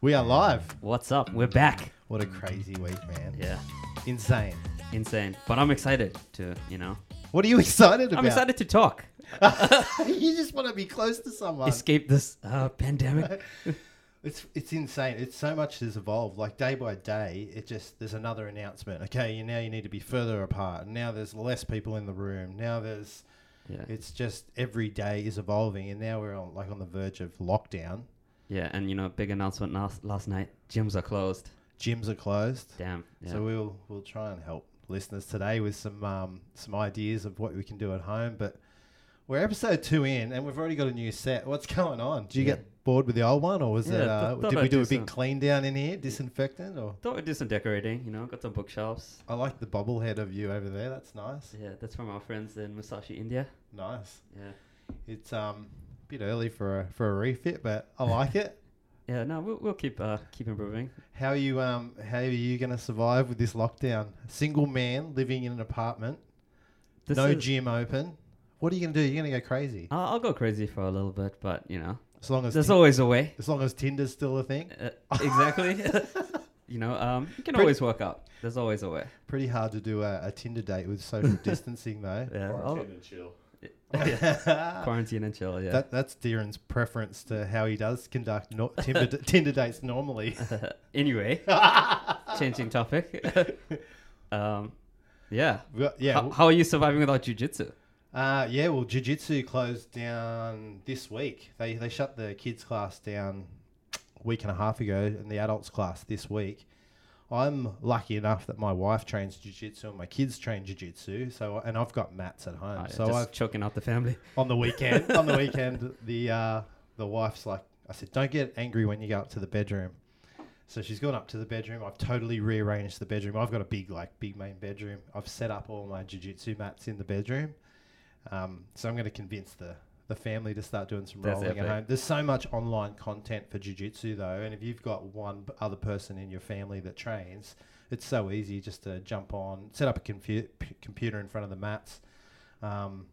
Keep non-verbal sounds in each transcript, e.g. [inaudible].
We are live. What's up? We're back. What a crazy week, man. Yeah, Insane. insane. But I'm excited to, you know, What are you excited about? I'm excited to talk, [laughs] you just want to be close to someone. escape this uh, pandemic. [laughs] It's it's insane. It's so much has evolved. Like day by day, it just there's another announcement. Okay, you now you need to be further apart. Now there's less people in the room. Now there's Yeah, it's just every day is evolving, and now we're on like on the verge of lockdown. Yeah, and you know, big announcement last last night. Gyms are closed. Gyms are closed. Damn. Yeah. So we'll we'll try and help listeners today with some um, some ideas of what we can do at home. But we're episode two in, and we've already got a new set. What's going on? Do you Yeah. get bored with the old one, or was Yeah, it? Uh, did we do a big clean down in here, disinfectant? Or Thought we'd do some decorating. You know, got some bookshelves. I like the bobblehead of you over there. That's nice. Yeah, that's from our friends in Musashi, India. Nice. Yeah. It's um bit early for a for a refit, but I like it. [laughs] Yeah. No, we'll, we'll keep uh keep improving. How are you um how are you going to survive with this lockdown? Single man living in an apartment, This no gym open. What are you going to do? You're going to go crazy. I'll, I'll go crazy for a little bit, but you know, As long as there's Tin- always a way. as long as Tinder's still a thing. Uh, exactly. [laughs] [laughs] you know, um, you can Pretty- always work out. There's always a way. Pretty hard to do a, a Tinder date with social distancing though. Yeah. I'll- Quarantine and chill. That, [laughs] quarantine and chill. Yeah. that's Darren's preference to how he does conduct no, Tinder, [laughs] Tinder dates normally. [laughs] anyway, changing topic. um, yeah. Well, yeah, How, w- how are you surviving without jujitsu? uh, yeah. Well, jiu-jitsu closed down this week. They they shut the kids class down a week and a half ago, and the adults class this week. I'm lucky enough that my wife trains jiu-jitsu and my kids train jiu-jitsu. So and I've got mats at home. Oh, yeah, so I've choking out the family. on the weekend. on the [laughs] weekend, the uh, the wife's like, I said, don't get angry when you go up to the bedroom. So she's gone up to the bedroom. I've totally rearranged the bedroom. I've got a big, like, big main bedroom. I've set up all my jiu-jitsu mats in the bedroom. Um, so I'm going to convince the the family to start doing some That's rolling at epic. home. There's so much online content for jiu-jitsu though, and if you've got one p- other person in your family that trains, it's so easy just to jump on, set up a confu- p- computer in front of the mats. Um,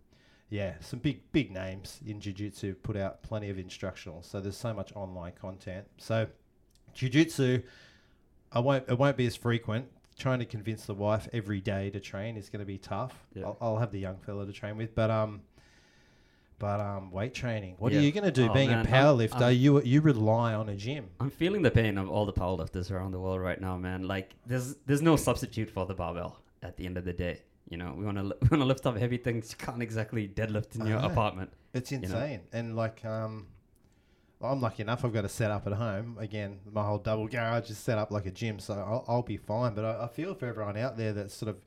yeah, some big big names in jiu-jitsu put out plenty of instructional. So there's so much online content. So jiu-jitsu, I won't it won't be as frequent. Trying to convince the wife every day to train is going to be tough. Yeah. I'll, I'll have the young fella to train with, but um, but um, weight training. What Yeah. are you going to do? Oh, Being man, a powerlifter, I'm- you you rely on a gym. I'm feeling the pain of all the powerlifters around the world right now, man. Like, there's there's no substitute for the barbell at the end of the day. You know, we want to [laughs] we want to lift up heavy things. You can't exactly deadlift in I your know. apartment. It's know? insane. And like, um, I'm lucky enough. I've got a set up at home. Again, my whole double garage is set up like a gym, so I'll, I'll be fine. But I, I feel for everyone out there that sort of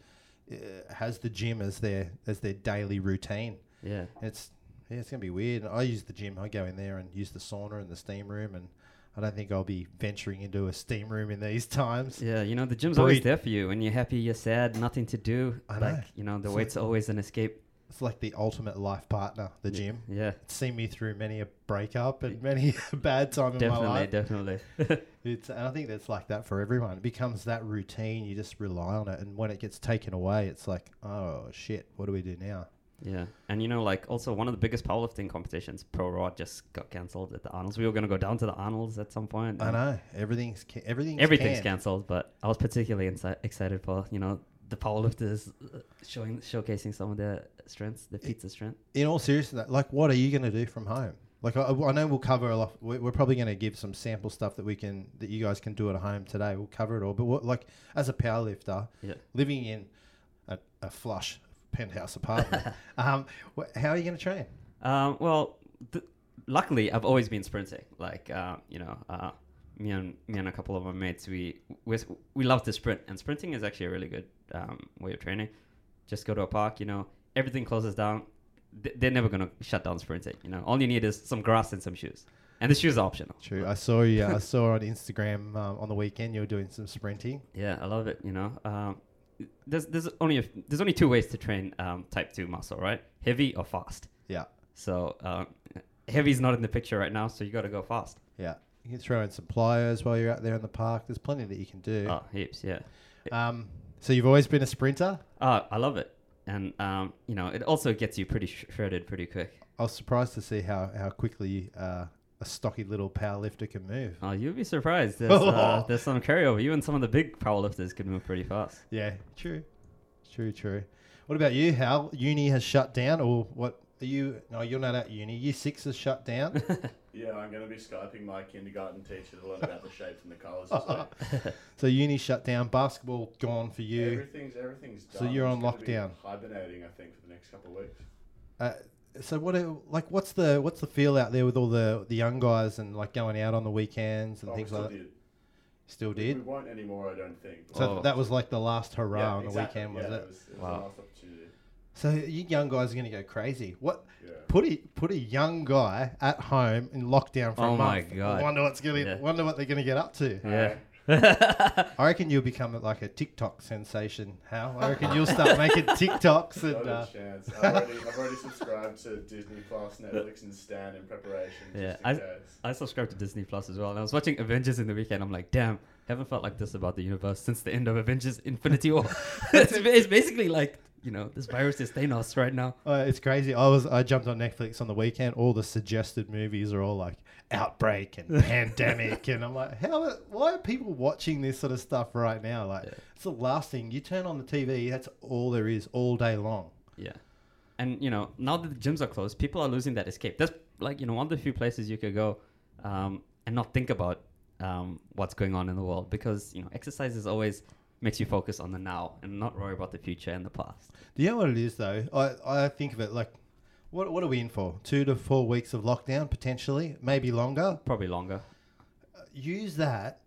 uh, has the gym as their as their daily routine. Yeah. It's yeah, it's gonna be weird. I use the gym. I go in there and use the sauna and the steam room, and I don't think I'll be venturing into a steam room in these [laughs] times. Yeah, you know, the gym's always there for you. When you're happy, you're sad, nothing to do. I know. Like, you know, the It's weight's always an escape. It's like the ultimate life partner, the gym. Yeah, It's seen me through many a breakup and many [laughs] a bad time in my life. definitely, definitely. [laughs] It's and I think that's like that for everyone. It becomes that routine. You just rely on it, and when it gets taken away, it's like, oh shit, what do we do now? Yeah. And, you know, like, also one of the biggest powerlifting competitions, Pro Raw, just got cancelled at the Arnolds. We were going to go down to the Arnolds at some point. I know everything's ca- everything's Everything's cancelled, but I was particularly excited for, you know, the powerlifters uh, showing showcasing some of their strengths, their pizza strength. In all seriousness, like, what are you going to do from home? Like, I, I know we'll cover a lot. We're, we're probably going to give some sample stuff that we can that you guys can do at home today. We'll cover it all. But what, like, as a powerlifter, Yeah. living in a, a flush penthouse apartment, [laughs] um, wh- how are you going to train? Um, well, th- luckily, I've always been sprinting. Like, uh, you know, uh, me and me and a couple of my mates, we we we love to sprint, and sprinting is actually a really good um, way of training. Just go to a park, you know, everything closes down. Th- They're never gonna shut down sprinting. You know, all you need is some grass and some shoes, and the shoes are optional. True. I saw you. I saw on Instagram um, on the weekend you were doing some sprinting. Yeah, I love it. You know, um, there's there's only a, there's only two ways to train um, type two muscle, right? Heavy or fast. Yeah. So um, heavy's not in the picture right now, so you got to go fast. Yeah. You can throw in some plyos while you're out there in the park. There's plenty that you can do. Oh, heaps, yeah. Um, so you've always been a sprinter. Oh, I love it, and um, you know, it also gets you pretty sh- shredded pretty quick. I was surprised to see how how quickly uh, a stocky little power lifter can move. Oh, you'd be surprised. There's, uh, [laughs] there's some carryover. Even some of the big power lifters can move pretty fast. Yeah, true, true, true. What about you, Hal? Uni has shut down, or what? Are you? No, you're not at uni. Year six is shut down. [laughs] [laughs] Yeah, I'm going to be Skyping my kindergarten teacher to learn about the shapes and the colours. this week. so uni shut down. Basketball gone for you. Everything's everything's done. So you're on just gonna be lockdown. Hibernating, I think, for the next couple of weeks. Uh, so what? are- Like, what's the what's the feel out there with all the the young guys and like going out on the weekends and Oh, things still like that? did. Still We, did. we won't anymore, I don't think. So Oh. that was like the last hurrah Yeah, on the exactly. weekend, was yeah, it? was, it was Wow. last opportunity. So you young guys are going to go crazy. What? Yeah. Put a put a young guy at home in lockdown for Oh a my. God. Wonder what's going to Yeah. wonder what they're going to get up to. Yeah. I [laughs] reckon you'll become like a TikTok sensation, Hal. I reckon you'll start [laughs] making TikToks Not and a uh, chance. I've already, I've already subscribed to Disney Plus, [laughs] Netflix, and Stan in preparation. Yeah, Just in I- case. I subscribed to Disney Plus as well, and I was watching Avengers in the weekend. I'm like, damn, haven't felt like this about the universe since the end of Avengers Infinity War. it's, it's basically like, you know, this virus is Thanos right now. uh, it's crazy. I was I jumped on Netflix on the weekend. All the suggested movies are all like outbreak and [laughs] pandemic, and I'm like, how? Why are people watching this sort of stuff right now? Like, Yeah. it's the last thing you turn on the TV. That's all there is all day long. Yeah. And, you know, now that the gyms are closed, people are losing that escape. That's like, you know, one of the few places you could go um, and not think about um, what's going on in the world because, you know, exercise is always makes you focus on the now and not worry about the future and the past. Do you know what it is though? I, I think of it like, what what are we in for? Two to four weeks of lockdown potentially, maybe longer. Probably longer. Use that.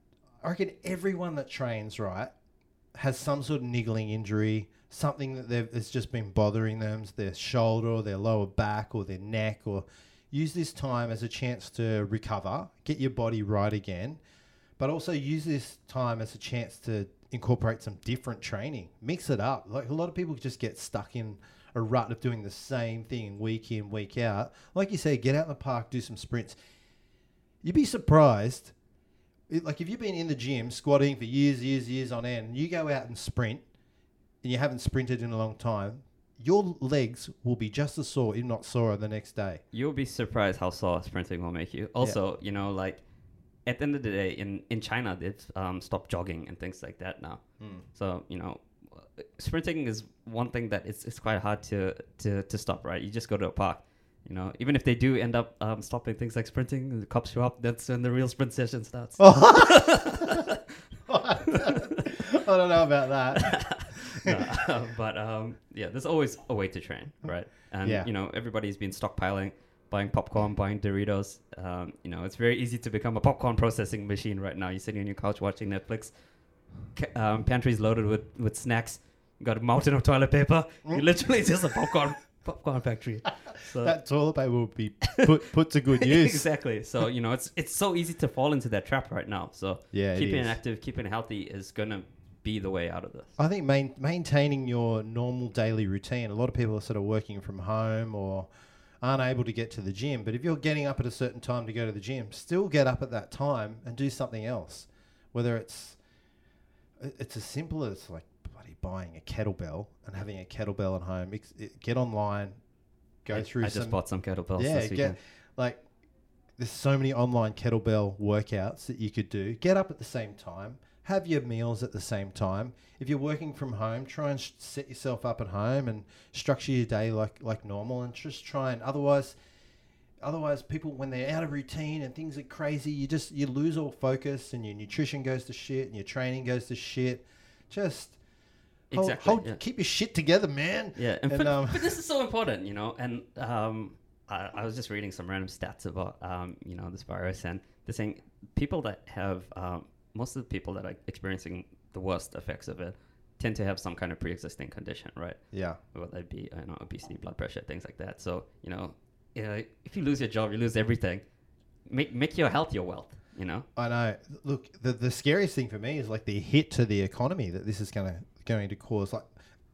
I reckon everyone that trains right has some sort of niggling injury, something that they've it's just been bothering them, their shoulder or their lower back or their neck, or use this time as a chance to recover, get your body right again, but also use this time as a chance to incorporate some different training. Mix it up. Like a lot of people just get stuck in a rut of doing the same thing week in, week out. Like you say, get out in the park, do some sprints. You'd be surprised. It, like if you've been in the gym squatting for years, years, years on end, and you go out and sprint, and you haven't sprinted in a long time, your legs will be just as sore, if not sorer, the next day. You'll be surprised how sore sprinting will make you. Also, you know, like at the end of the day, in in China, they've um, stopped jogging and things like that now. So you know, sprinting is one thing that it's it's quite hard to to to stop. Right? You just go to a park. You know, even if they do end up um, stopping things like sprinting, the cops show up. That's when the real sprint session starts. [laughs] [laughs] I don't know about that. [laughs] No, but um, yeah, there's always a way to train, right? And Yeah. you know, everybody's been stockpiling, buying popcorn, buying Doritos. Um, you know, it's very easy to become a popcorn processing machine right now. You're sitting on your couch watching Netflix. Ca- Um, pantry's loaded with with snacks. Got a mountain of toilet paper. You're hmm? [laughs] literally just a popcorn [laughs] popcorn factory. So that toilet paper will be put put to good [laughs] use. exactly. So you know, it's it's so easy to fall into that trap right now. So Yeah, keeping is. active, keeping healthy is gonna be the way out of this. I think main, maintaining your normal daily routine. A lot of people are sort of working from home or aren't able to get to the gym. But if you're getting up at a certain time to go to the gym, still get up at that time and do something else. Whether it's it's as simple as like buying a kettlebell and having a kettlebell at home. Ex- it- eh, get online, go I, through I some just bought some kettlebells yeah, get like there's so many online kettlebell workouts that you could do. Get up at the same time, have your meals at the same time. If you're working from home, try and sh- set yourself up at home and structure your day like like normal, and just try and otherwise. Otherwise, people when they're out of routine and things are crazy, you just you lose all focus, and your nutrition goes to shit, and your training goes to shit. Just Exactly, hold- yeah. keep your shit together, man. Yeah, and, And, fit- um, but this is so [laughs] important, you know. And um, I, I was just reading some random stats about um, you know this virus, and they're saying people that have um, most of the people that are experiencing the worst effects of it tend to have some kind of pre-existing condition, right? Yeah. Whether it be you know obesity, blood pressure, things like that. So you know, you know, if you lose your job, you lose everything. Make make your health your wealth. You know. I know. Look, the the scariest thing for me is like the hit to the economy that this is going to going to cause. Like,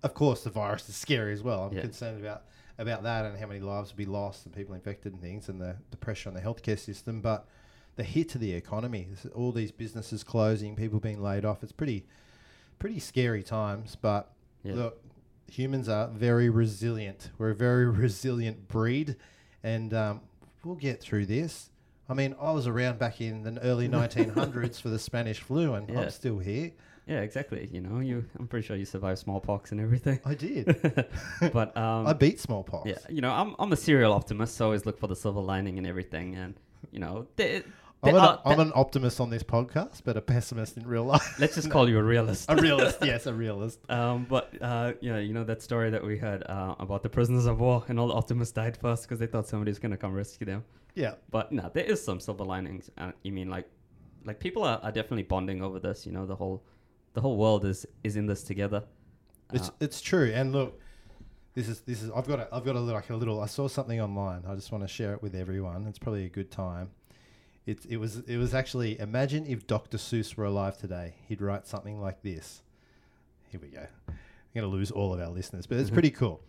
of course, the virus is scary as well. I'm Yeah. concerned about about that and how many lives will be lost and people infected and things, and the, the pressure on the healthcare system. But the hit to the economy, all these businesses closing, people being laid off. It's pretty pretty scary times. But Yeah. look, humans are very resilient. We're a very [laughs] resilient breed, and um, we'll get through this. I mean, I was around back in the early [laughs] 1900s for the Spanish flu, and Yeah. I'm still here. Yeah, exactly. You know, you. I'm pretty sure you survived smallpox and everything. I did. [laughs] but um, I beat smallpox. yeah, you know, I'm I'm a serial optimist, so I always look for the silver lining and everything. And you know, there, I'm, an, I'm an optimist on this podcast, but a pessimist in real life. let's just call you a realist. [laughs] a realist, yes, a realist. [laughs] Um, but uh, yeah, you know that story that we had uh, about the prisoners of war, and all the optimists died first because they thought somebody was gonna come rescue them. Yeah, But no, there is some silver linings. Uh, you mean like, like people are, are definitely bonding over this. You know, the whole, the whole world is is in this together. it's Uh, it's true. And look, this is this is I've got a, I've got a little, like a little. I saw something online. I just want to share it with everyone. It's probably a good time. It it was it was actually imagine if Dr. Seuss were alive today. He'd write something like this. Here we go. I'm gonna lose all of our listeners, but it's pretty cool.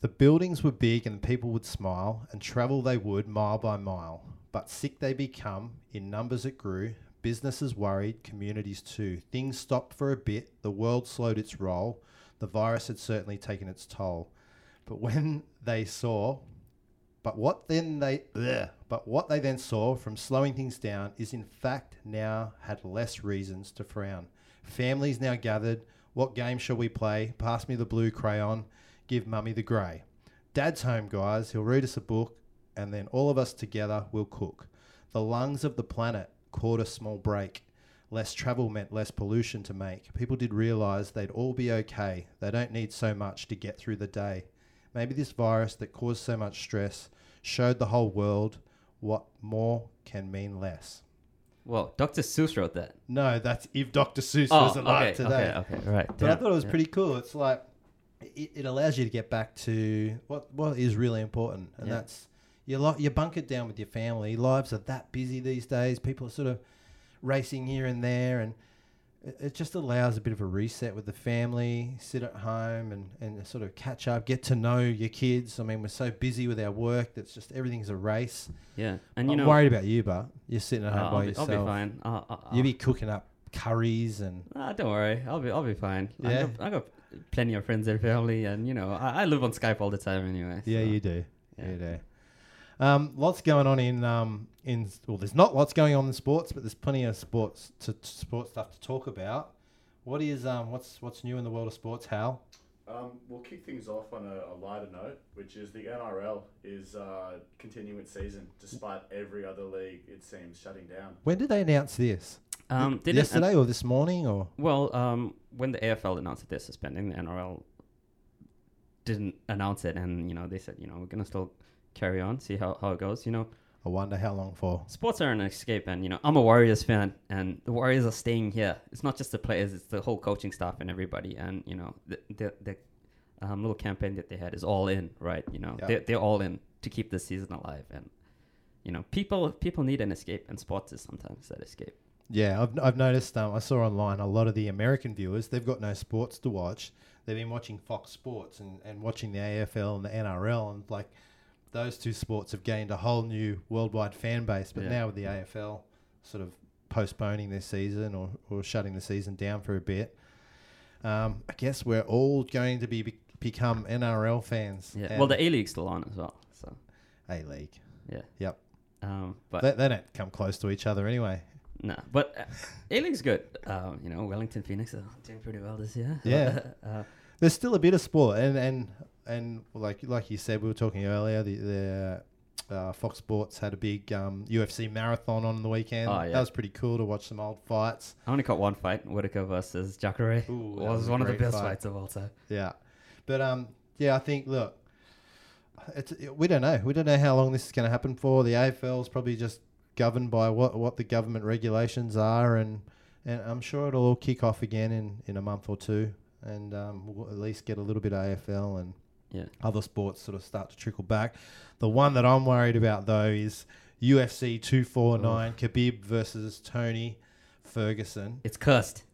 The buildings were big and people would smile, and travel they would mile by mile. But sick they become, in numbers it grew. Businesses worried, communities too. Things stopped for a bit, the world slowed its roll. The virus had certainly taken its toll. But when [laughs] they saw, but what then they, bleh, but what they then saw from slowing things down is in fact now had less reasons to frown. Families now gathered. What game shall we play? Pass me the blue crayon. Give mummy the grey. Dad's home, guys. He'll read us a book, and then all of us together will cook. The lungs of the planet caught a small break. Less travel meant less pollution to make. People did realise they'd all be okay. They don't need so much to get through the day. Maybe this virus that caused so much stress showed the whole world what more can mean less. well, Dr. Seuss wrote that. No, that's if Dr. Seuss Oh, was alive okay, today. okay, okay, right. But I thought it was yeah. pretty cool. It's like it, it allows you to get back to what what is really important, and Yeah. that's you lo- you bunk it down with your family. Lives are that busy these days. People are sort of racing here and there, and it, it just allows a bit of a reset with the family. Sit at home and and sort of catch up, get to know your kids. I mean, we're so busy with our work that's just everything's a race. Yeah, and you I'm know, worried about you, but you're sitting at home I'll, by be, yourself. I'll be fine. Uh, uh, You'll be cooking up curries and Ah, don't worry, I'll be I'll be fine. I Yeah? got, I got plenty of friends and family, and you know I, I live on Skype all the time anyway. Yeah, you do. yeah. You do. Um, lots going on in um, in well, there's not lots going on in sports, but there's plenty of sports to, to sports stuff to talk about. What is um, what's what's new in the world of sports, Hal? Um, we'll kick things off on a, a lighter note, which is the NRL is uh, continuing its season despite every other league, it seems, shutting down. When did they announce this? Um, didn't- Yesterday or this morning or? Well, um, when the AFL announced that they're suspending, the NRL didn't announce it, and you know they said, you know, we're gonna still carry on, see how, how it goes. You know, I wonder how long for. sports are an escape, and you know, I'm a Warriors fan, and the Warriors are staying here. It's not just the players; it's the whole coaching staff and everybody. And you know, the the, the um, little campaign that they had is all in, right? You know, Yeah. they're, they're all in to keep the season alive, and you know, people people need an escape, and sports is sometimes that escape. Yeah, I've, I've noticed. Um, I saw online a lot of the American viewers. They've got no sports to watch. They've been watching Fox Sports and, and watching the AFL and the NRL, and like those two sports have gained a whole new worldwide fan base. But Yeah. now with the AFL sort of postponing their season or, or shutting the season down for a bit, um, I guess we're all going to be, be become NRL fans. Yeah. Well, the A League's still on as well, so A League. yeah. Yep. Um, but They, they don't come close to each other anyway. No, but uh, A League's good. Um, you know, Wellington Phoenix are doing pretty well this year. Yeah. [laughs] uh, there's still a bit of sport, and and and like like you said, we were talking earlier. The, the uh, Fox Sports had a big um, UFC marathon on the weekend. Oh, yeah. That was pretty cool to watch some old fights. I only caught one fight, Whittaker versus Jacare. Ooh, that was, was one of the best fight. fights of all time. Yeah, but um, yeah, I think look, it's we don't know. We don't know how long this is going to happen for. The AFL is probably just governed by what what the government regulations are, and and I'm sure it'll all kick off again in in a month or two, and um, we'll at least get a little bit of AFL and Yeah. other sports sort of start to trickle back. The one that I'm worried about though is UFC 249 Khabib versus Tony Ferguson. It's cursed.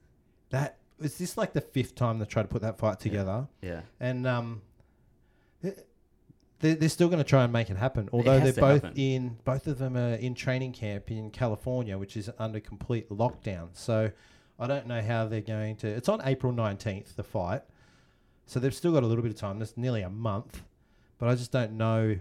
That is this like the fifth time they try to put that fight together, Yeah. and um, they're, they're still going to try and make it happen. Although they're both happen. in, both of them are in training camp in California, which is under complete lockdown. So I don't know how they're going to. It's on April 19th, the fight. So they've still got a little bit of time. That's nearly a month, but I just don't know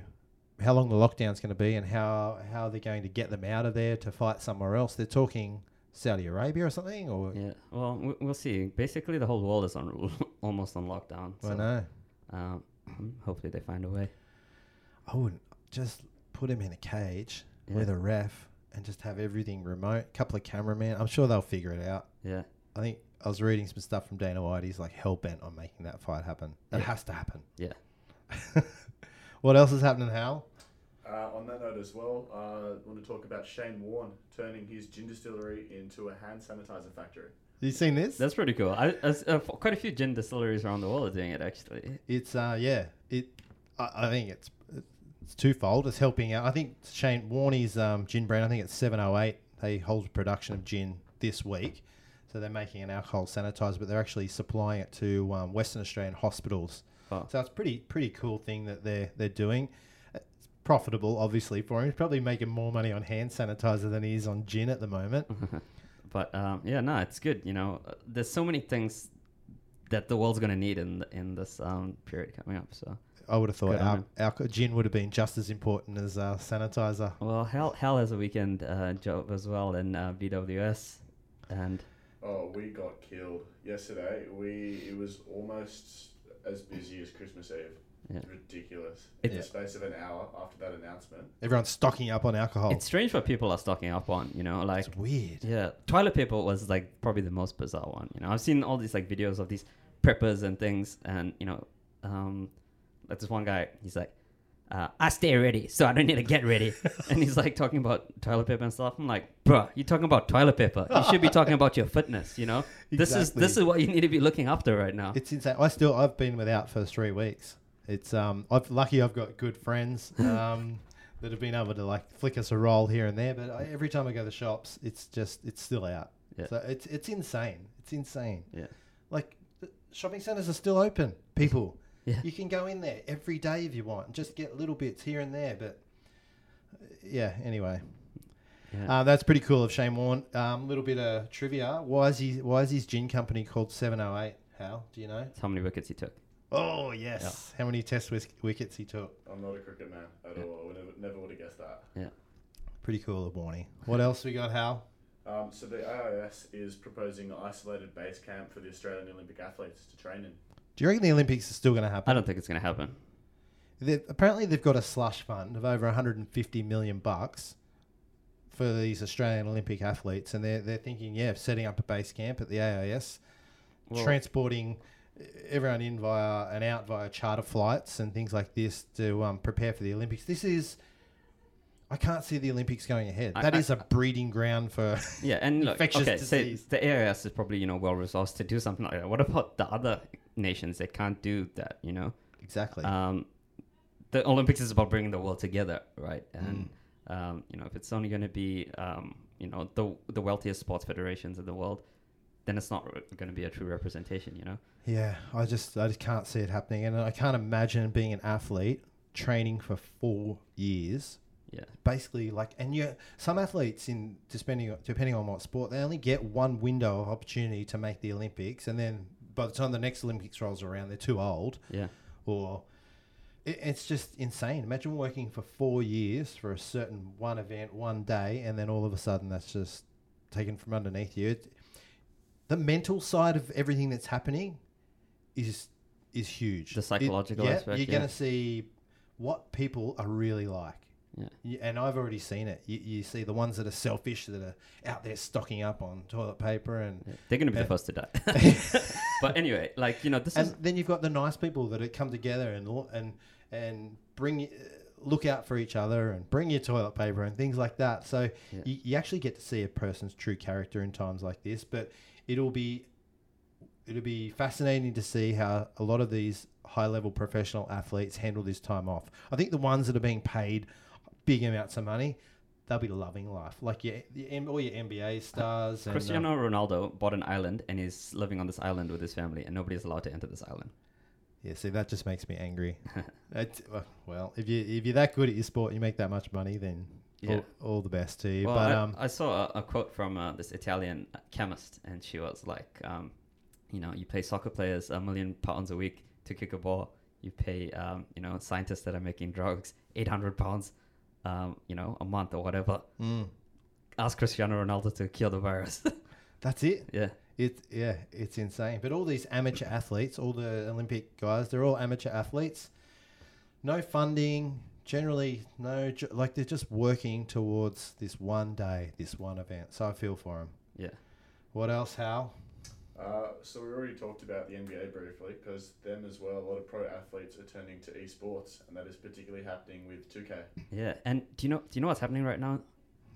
how long the lockdown's going to be and how how they're going to get them out of there to fight somewhere else. They're talking Saudi Arabia or something, or Yeah. Well, we- we'll see. Basically, the whole world is on [laughs] almost on lockdown. I know. um, hopefully, they find a way. I wouldn't just put him in a cage Yeah. with a ref and just have everything remote. couple of cameramen. I'm sure they'll figure it out. Yeah. I think I was reading some stuff from Dana White. He's like hell bent on making that fight happen. That Yeah. has to happen. Yeah. [laughs] what else is happening, Hal? Uh, on that note as well, uh, I want to talk about Shane Warne turning his gin distillery into a hand sanitizer factory. You seen this? That's pretty cool. I, as, uh, quite a few gin distilleries around the world are doing it, actually. It's uh yeah. It I, I think it's it's twofold. It's helping out. I think Shane Warney's um, gin brand. I think it's seven oh eight. They hold production of gin this week, so they're making an alcohol sanitizer, but they're actually supplying it to um, Western Australian hospitals. Oh. So it's pretty pretty cool thing that they're they're doing. It's profitable, obviously, for him. He's probably making more money on hand sanitizer than he is on gin at the moment. [laughs] But um, yeah, no, it's good. You know, uh, there's so many things that the world's gonna need in in this um, period coming up. So, I would have thought Good on al- him. alco- gin would have been just as important as uh, sanitizer. well, Hal Hal has a weekend uh, job as well in uh, BWS, and Oh, we got killed yesterday. We it was almost as busy as Christmas Eve. Yeah. Ridiculous. It- In the space of an hour after that announcement. Everyone's stocking up on alcohol. it's strange what people are stocking up on. You know, like it's weird. Yeah, toilet paper was like probably the most bizarre one. You know, I've seen all these like videos of these preppers and things, and you know, um, like this one guy, he's like, uh, "I stay ready, so I don't need to get ready," [laughs] and he's like talking about toilet paper and stuff. I'm like, "Bruh, you're talking about toilet paper. You should be talking about your fitness. You know, this is this is what you need to be looking after right now." It's insane. I still I've been without for three weeks. It's um I've lucky I've got good friends [laughs] um that have been able to like flick us a roll here and there. But I, every time I go to the shops, it's just it's still out. Yeah. So it's it's insane. It's insane. Yeah. Like shopping centers are still open. People. Yeah. You can go in there every day if you want and just get little bits here and there. But uh, yeah. Anyway. Yeah. Uh, that's pretty cool of Shane Warne. A um, little bit of trivia. Why is he? Why is his gin company called Seven Oh Eight? Hal, do you know? That's how many wickets he took. Oh yes. How many Test whis- wickets he took? I'm not a cricket man at Yeah. all. I would never, never would have guessed that. Yeah. Pretty cool of Warney. What else we got, Hal? Um, so the AIS is proposing an isolated base camp for the Australian Olympic athletes to train in. Do you reckon the Olympics is still going to happen? I don't think it's gonna happen. They, apparently, they've got a slush fund of over 150 million bucks for these Australian Olympic athletes, and they're they're thinking, yeah, of setting up a base camp at the AIS, Well- transporting everyone in via and out via charter flights and things like this to um, prepare for the Olympics. This is. I can't see the Olympics going ahead. I- That I- is a breeding ground for. Yeah, and look, [laughs] Infectious okay, disease. so the AIS is probably you know well resourced to do something like that. What about the other nations that can't do that? You know, exactly. um, the Olympics is about bringing the world together, right? Mm. And um, you know, if it's only going to be um, you know the the wealthiest sports federations in the world, then it's not going to be a true representation. You know, Yeah, I just I just can't see it happening, and I can't imagine being an athlete training for four years. yeah, Basically, like, and you some athletes in depending depending on what sport, they only get one window of opportunity to make the Olympics, and then by the time the next Olympics rolls around, they're too old, yeah, or it, it's just insane. Imagine working for four years for a certain one event, one day, and then all of a sudden that's just taken from underneath you. It, the mental side of everything that's happening is is huge. The It- psychological yeah, aspect, You're yeah. going to see what people are really like. Yeah. And I've already seen it. You, you see the ones that are selfish, that are out there stocking up on toilet paper, and yeah. They're going to be the first to die. [laughs] [laughs] but anyway, like you know, this and is then you've got the nice people that come together and and and bring y- uh, look out for each other and bring your toilet paper and things like that. So Yeah. you, you actually get to see a person's true character in times like this. But it'll be it'll be fascinating to see how a lot of these high level professional athletes handle this time off. I think the ones that are being paid big amounts of money. They'll be loving life, like your, your all your NBA stars. and, um, Cristiano Ronaldo bought an island and is living on this island with his family, and nobody's allowed to enter this island. Yeah, see, that just makes me angry. [laughs] Uh, well, if you if you're that good at your sport, you make that much money, then Yeah. all, all the best to you. Well, but I, um, I saw a, a quote from uh, this Italian chemist, and she was like, um, you know, you pay soccer players a million pounds a week to kick a ball. you pay um, you know scientists that are making drugs 800 pounds um, you know a month or whatever Mm. ask cristiano ronaldo to cure the virus [laughs] That's it. yeah It yeah, it's insane. But all these amateur athletes, all the Olympic guys, they're all amateur athletes. No funding, generally no like they're just working towards this one day, this one event. So I feel for them. yeah What else, Hal? Uh, so we already talked about the NBA briefly because them as well. A lot of pro athletes are turning to esports, and that is particularly happening with 2K. yeah and do you know do you know what's happening right now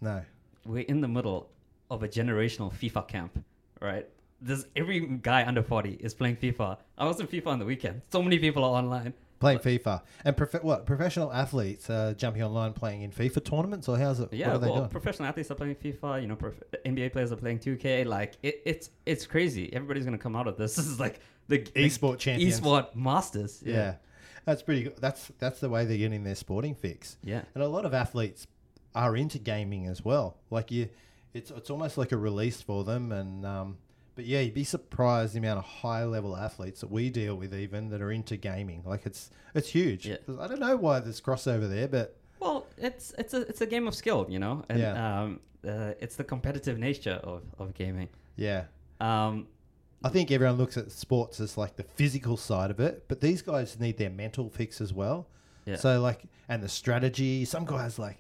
No. we're in the middle of a generational FIFA camp, right? There's every guy under 40 is playing FIFA. I was in FIFA on the weekend. So many people are online. Playing FIFA and prof- what professional athletes uh, jumping online playing in FIFA tournaments or how's it? Yeah, what are they well, doing? professional athletes are playing FIFA. You know, prof- NBA players are playing 2K. Like it, it's it's crazy. Everybody's gonna come out of this. [laughs] This is like the the champions. esport masters. Yeah. that's pretty good. That's that's the way they're getting their sporting fix. yeah, And a lot of athletes are into gaming as well. Like you, it's it's almost like a release for them. And um, but yeah, you'd be surprised the amount of high level athletes that we deal with even that are into gaming. Like it's it's huge. Yeah. I don't know why there's crossover there, but Well, it's it's a it's a game of skill, you know, and Yeah. um, uh, it's the competitive nature of of gaming. yeah. Um, I think everyone looks at sports as like the physical side of it, but these guys need their mental fix as well. Yeah. So like, and the strategy. Some guys like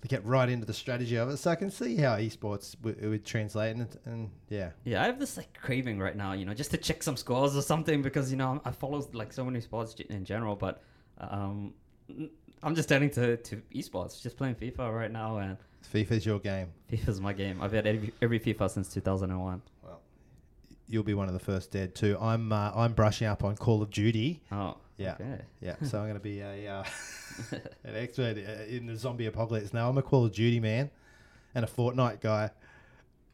they get right into the strategy of it. So I can see how esports w- it would translate, and, and yeah, Yeah, I have this like craving right now, you know, just to check some scores or something because you know I follow like so many sports in general, but um, I'm just turning to to esports, just playing FIFA right now, and FIFA's your game. FIFA's my game. I've had every, every FIFA since 2001. Well, You'll be one of the first dead too. I'm uh, I'm brushing up on Call of Duty. Oh, Yeah. okay. Yeah, so I'm going to be a uh, [laughs] an expert uh, in the zombie apocalypse. Now I'm a Call of Duty man and a Fortnite guy.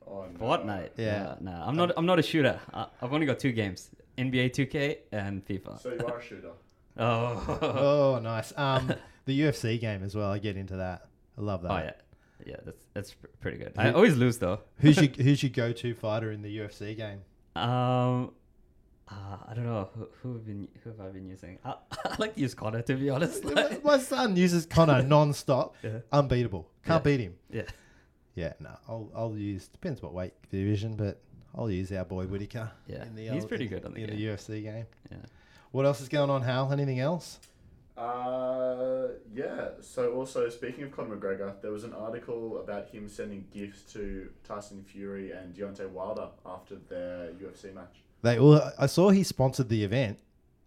Oh, no. Fortnite. Yeah. No, I'm not. I'm not a shooter. I, I've only got two games: NBA 2K and FIFA. So you are a shooter. [laughs] Oh. Oh, nice. Um, [laughs] the UFC game as well. I get into that. I love that. Oh yeah. Yeah, that's that's pretty good. I always lose though. Who's your Who's your go to fighter in the UFC game? Um, uh, I don't know who, who have been who have I been using. I, [laughs] I like to use Conor to be honest. my, my son uses Conor [laughs] non-stop. Yeah. Unbeatable. Can't Yeah. beat him. yeah, Yeah, no. I'll I'll use depends what weight division, but I'll use our boy Whittaker. Yeah, in the he's old- pretty in- good on the in game. the UFC game. yeah. What else is going on, Hal? Anything else? Uh, yeah. So also speaking of Conor McGregor, there was an article about him sending gifts to Tyson Fury and Deontay Wilder after their UFC match. They well, I saw he sponsored the event.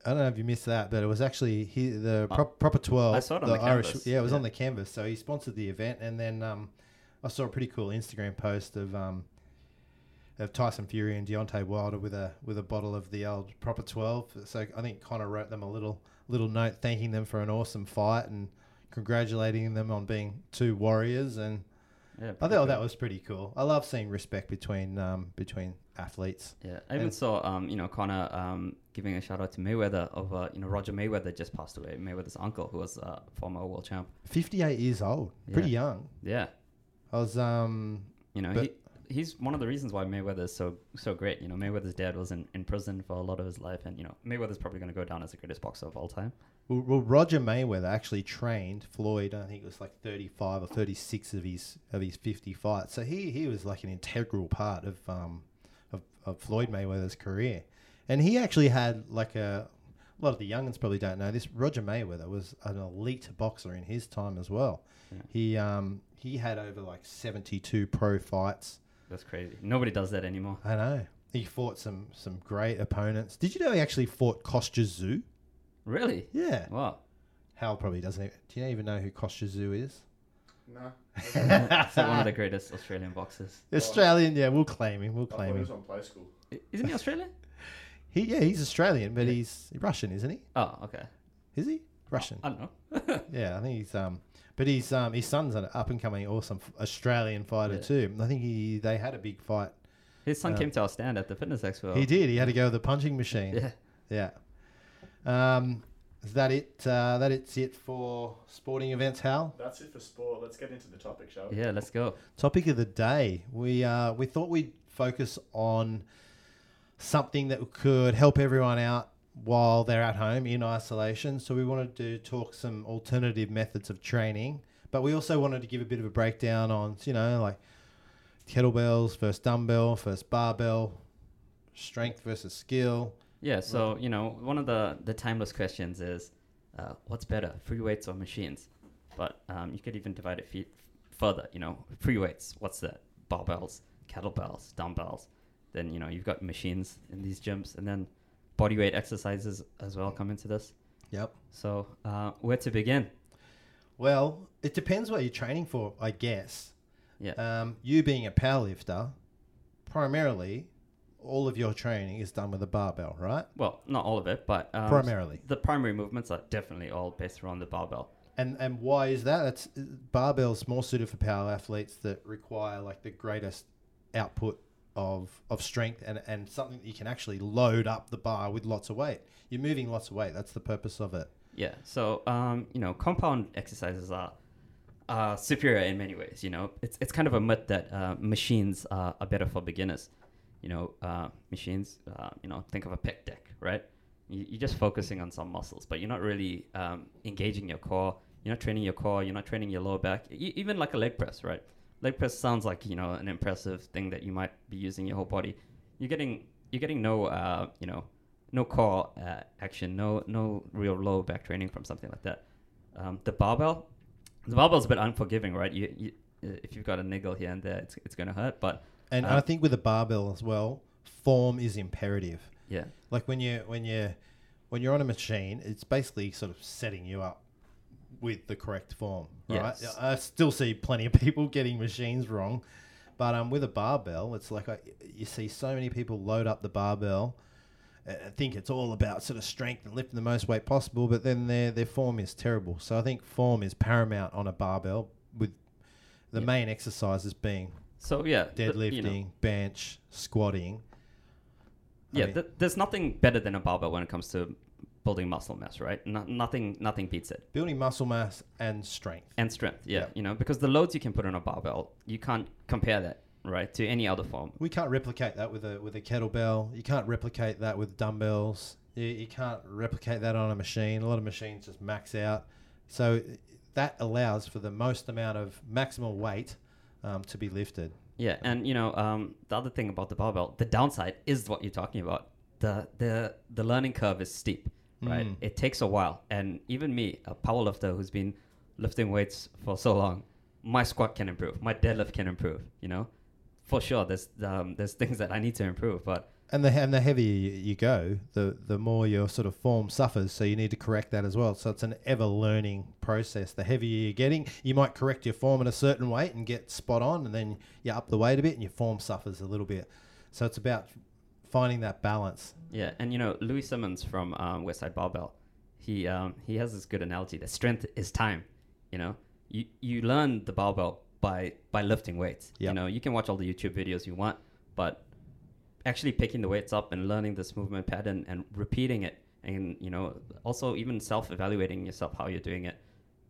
I don't know if you missed that, but it was actually he the prop, proper twelve. I saw it on the Irish, canvas, yeah, it was yeah. on the canvas. So he sponsored the event, and then um, I saw a pretty cool Instagram post of um, of Tyson Fury and Deontay Wilder with a with a bottle of the old proper twelve. So I think Conor wrote them a little little note thanking them for an awesome fight and congratulating them on being two warriors. And Yeah, I thought cool. that was pretty cool. I love seeing respect between um, between athletes. Yeah, I even And- saw um, you know Conor um, giving a shout out to Mayweather of uh, you know Roger Mayweather just passed away. Mayweather's uncle, who was uh, former world champ. Fifty eight years old, pretty young. Yeah, I was um you know he, he's one of the reasons why Mayweather is so so great. You know Mayweather's dad was in, in prison for a lot of his life, and you know Mayweather's probably going to go down as the greatest boxer of all time. well, well Roger Mayweather actually trained Floyd. I think it was like thirty five or thirty six of his of his fifty fights. So he he was like an integral part of um of, of Floyd Mayweather's career, and he actually had like a. A lot of the youngins probably don't know this. Roger Mayweather was an elite boxer in his time as well. Yeah. He um he had over like seventy two pro fights. That's crazy. Nobody does that anymore. I know. He fought some some great opponents. Did you know he actually fought Kostya Tszyu? Really? Yeah. Wow. Hal probably doesn't. Even, do you even know who Kostya Tszyu is? Nah. It's like one of the [laughs] greatest Australian boxers. Australian. Yeah, we'll claim him. We'll I thought claim he him. was on play school. I- Isn't he Australian? [laughs] He yeah, he's Australian, but Yeah. he's Russian, isn't he? Oh, okay. Is he Russian? I don't know. [laughs] Yeah, I think he's um. But he's um his son's an up and coming awesome f- Australian fighter Yeah. too. I think he they had a big fight. His son Uh, came to our stand at the fitness expo. He did. He had to go with the punching machine. Yeah. Yeah. Um, is that it? Uh, that it's it for sporting events, Hal. That's it for sport. Let's get into the topic, shall we? Yeah, let's go. Topic of the day. We uh, we thought we'd focus on something that could help everyone out while they're at home in isolation. So we wanted to talk some alternative methods of training, but we also wanted to give a bit of a breakdown on, you know, like kettlebells versus dumbbell versus barbell, strength versus skill. Yeah, so you know, one of the the timeless questions is, uh, what's better, free weights or machines? But um, you could even divide it fe- further. You know, free weights. What's that? Barbells, kettlebells, dumbbells. Then you know you've got machines in these gyms, and then body weight exercises as well come into this. Yep. So uh, where to begin? Well, it depends what you're training for, I guess. Yeah. Um, you being a powerlifter, primarily, all of your training is done with a barbell, right? Well, not all of it, but um, Primarily. the primary movements are definitely all based around the barbell. And and why is that? It's barbell's more suited for power athletes that require like the greatest output of of strength and and something that you can actually load up the bar with lots of weight. You're moving lots of weight. That's the purpose of it. Yeah. So um, you know, compound exercises are uh, superior in many ways. You know, it's it's kind of a myth that uh, machines are better for beginners. You know, uh, machines. Uh, you know, think of a pec deck, right? You, you're just focusing on some muscles, but you're not really um, engaging your core. You're not training your core. You're not training your lower back. Even like a leg press, right? Leg press sounds like you know an impressive thing that you might be using your whole body. You're getting you're getting no uh, you know no core uh, action, no no real low back training from something like that. Um, the barbell, the barbell's a bit unforgiving, right? You, you uh, if you've got a niggle here and there, it's, it's going to hurt. But And Um, I think with a barbell as well, form is imperative. yeah, Like when you when you when you're on a machine, it's basically sort of setting you up with the correct form, right? Yes. I still see plenty of people [laughs] getting machines wrong, but um, with a barbell, it's like I, you see so many people load up the barbell. and think it's all about sort of strength and lifting the most weight possible, but then their their form is terrible. So I think form is paramount on a barbell, with the Yeah. main exercises being so yeah, deadlifting, you know, bench, squatting. I yeah. mean- th- there's nothing better than a barbell when it comes to building muscle mass, right? No, nothing nothing beats it. building muscle mass and strength. and strength. Yeah, Yeah. you know, because the loads you can put on a barbell, you can't compare that, right, to any other form. We can't replicate that with a with a kettlebell. You can't replicate that with dumbbells. You, you can't replicate that on a machine. A lot of machines just max out. So that allows for the most amount of maximal weight um, to be lifted. Yeah, and you know, um, the other thing about the barbell, the downside is what you're talking about. The the the learning curve is steep, right? Mm. It takes a while, and even me, a powerlifter who's been lifting weights for so long, my squat can improve, my deadlift can improve. You know, for sure, there's um, there's [laughs] things that I need to improve, but And the and the heavier you, you go, the the more your sort of form suffers. So you need to correct that as well. So it's an ever learning process. The heavier you're getting, you might correct your form in a certain weight and get spot on, and then you up the weight a bit, and your form suffers a little bit. So it's about finding that balance. Yeah, and you know Louie Simmons from um, Westside Barbell, he um, he has this good analogy that strength is time. You know, you you learn the barbell by by lifting weights. Yep. You know, you can watch all the YouTube videos you want, but actually picking the weights up and learning this movement pattern and repeating it, and you know, also even self evaluating yourself how you're doing it,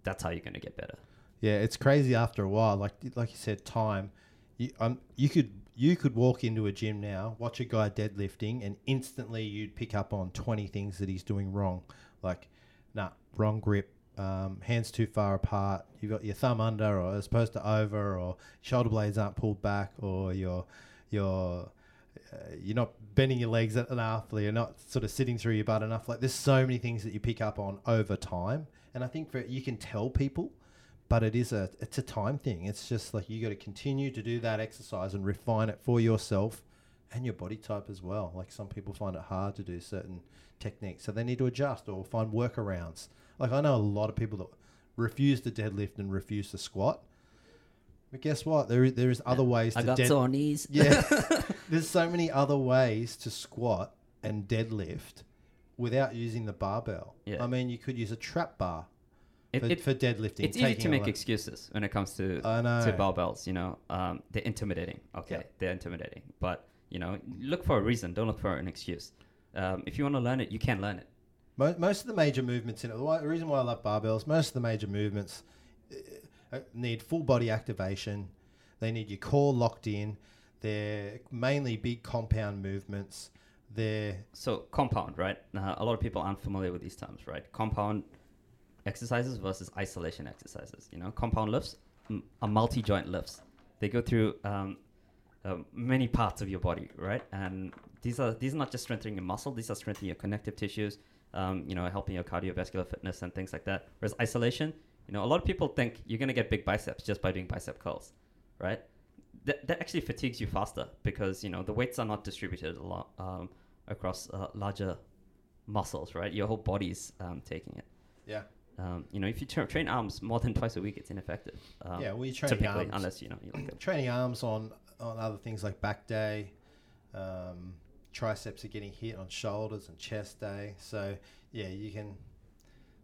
that's how you're gonna get better. Yeah, it's crazy after a while. Like like you said, time. You um you could you could walk into a gym now, watch a guy deadlifting, and instantly you'd pick up on twenty things that he's doing wrong. Like, nah, wrong grip, um, hands too far apart. You've got your thumb under, or as opposed to over, or shoulder blades aren't pulled back, or your your uh, you're not bending your legs enough, or you're not sort of sitting through your butt enough. Like, there's so many things that you pick up on over time, and I think for you can tell people but it is a it's a time thing. It's just like you got to continue to do that exercise and refine it for yourself and your body type as well. Like some people find it hard to do certain techniques, so they need to adjust or find workarounds. Like I know a lot of people that refuse to deadlift and refuse to squat. But guess what? There is there is other ways to I to got dead- sore knees. yeah. [laughs] There's so many other ways to squat and deadlift without using the barbell. Yeah. I mean, you could use a trap bar It- for, it- for deadlifting. it's easy taking to a make excuses when it comes to I know. to barbells. You know, um, they're intimidating. Okay, Yeah. they're intimidating, but you know, look for a reason. Don't look for an excuse. Um, if you want to learn it, you can learn it. Mo- most of the major movements in it, the why- the reason why I love barbells, most of the major movements uh, need full body activation. They need your core locked in. They're mainly big compound movements. they're So compound, right? Uh, a lot of people aren't familiar with these terms, right? Compound exercises versus isolation exercises. You know, compound lifts m- are multi-joint lifts. They go through um, uh, many parts of your body, right? And these are these are not just strengthening your muscle; these are strengthening your connective tissues. Um, you know, helping your cardiovascular fitness and things like that. Whereas isolation, you know, a lot of people think you're gonna get big biceps just by doing bicep curls, right? That, that actually fatigues you faster because you know the weights are not distributed a lot um, across uh, larger muscles, right? Your whole body's um, taking it. yeah Um, you know, if you tra- train arms more than twice a week, it's ineffective. Um, yeah. Training typically, arms, unless you know you like training arms on on other things like back day. Um, triceps are getting hit on shoulders and chest day. So yeah, you can.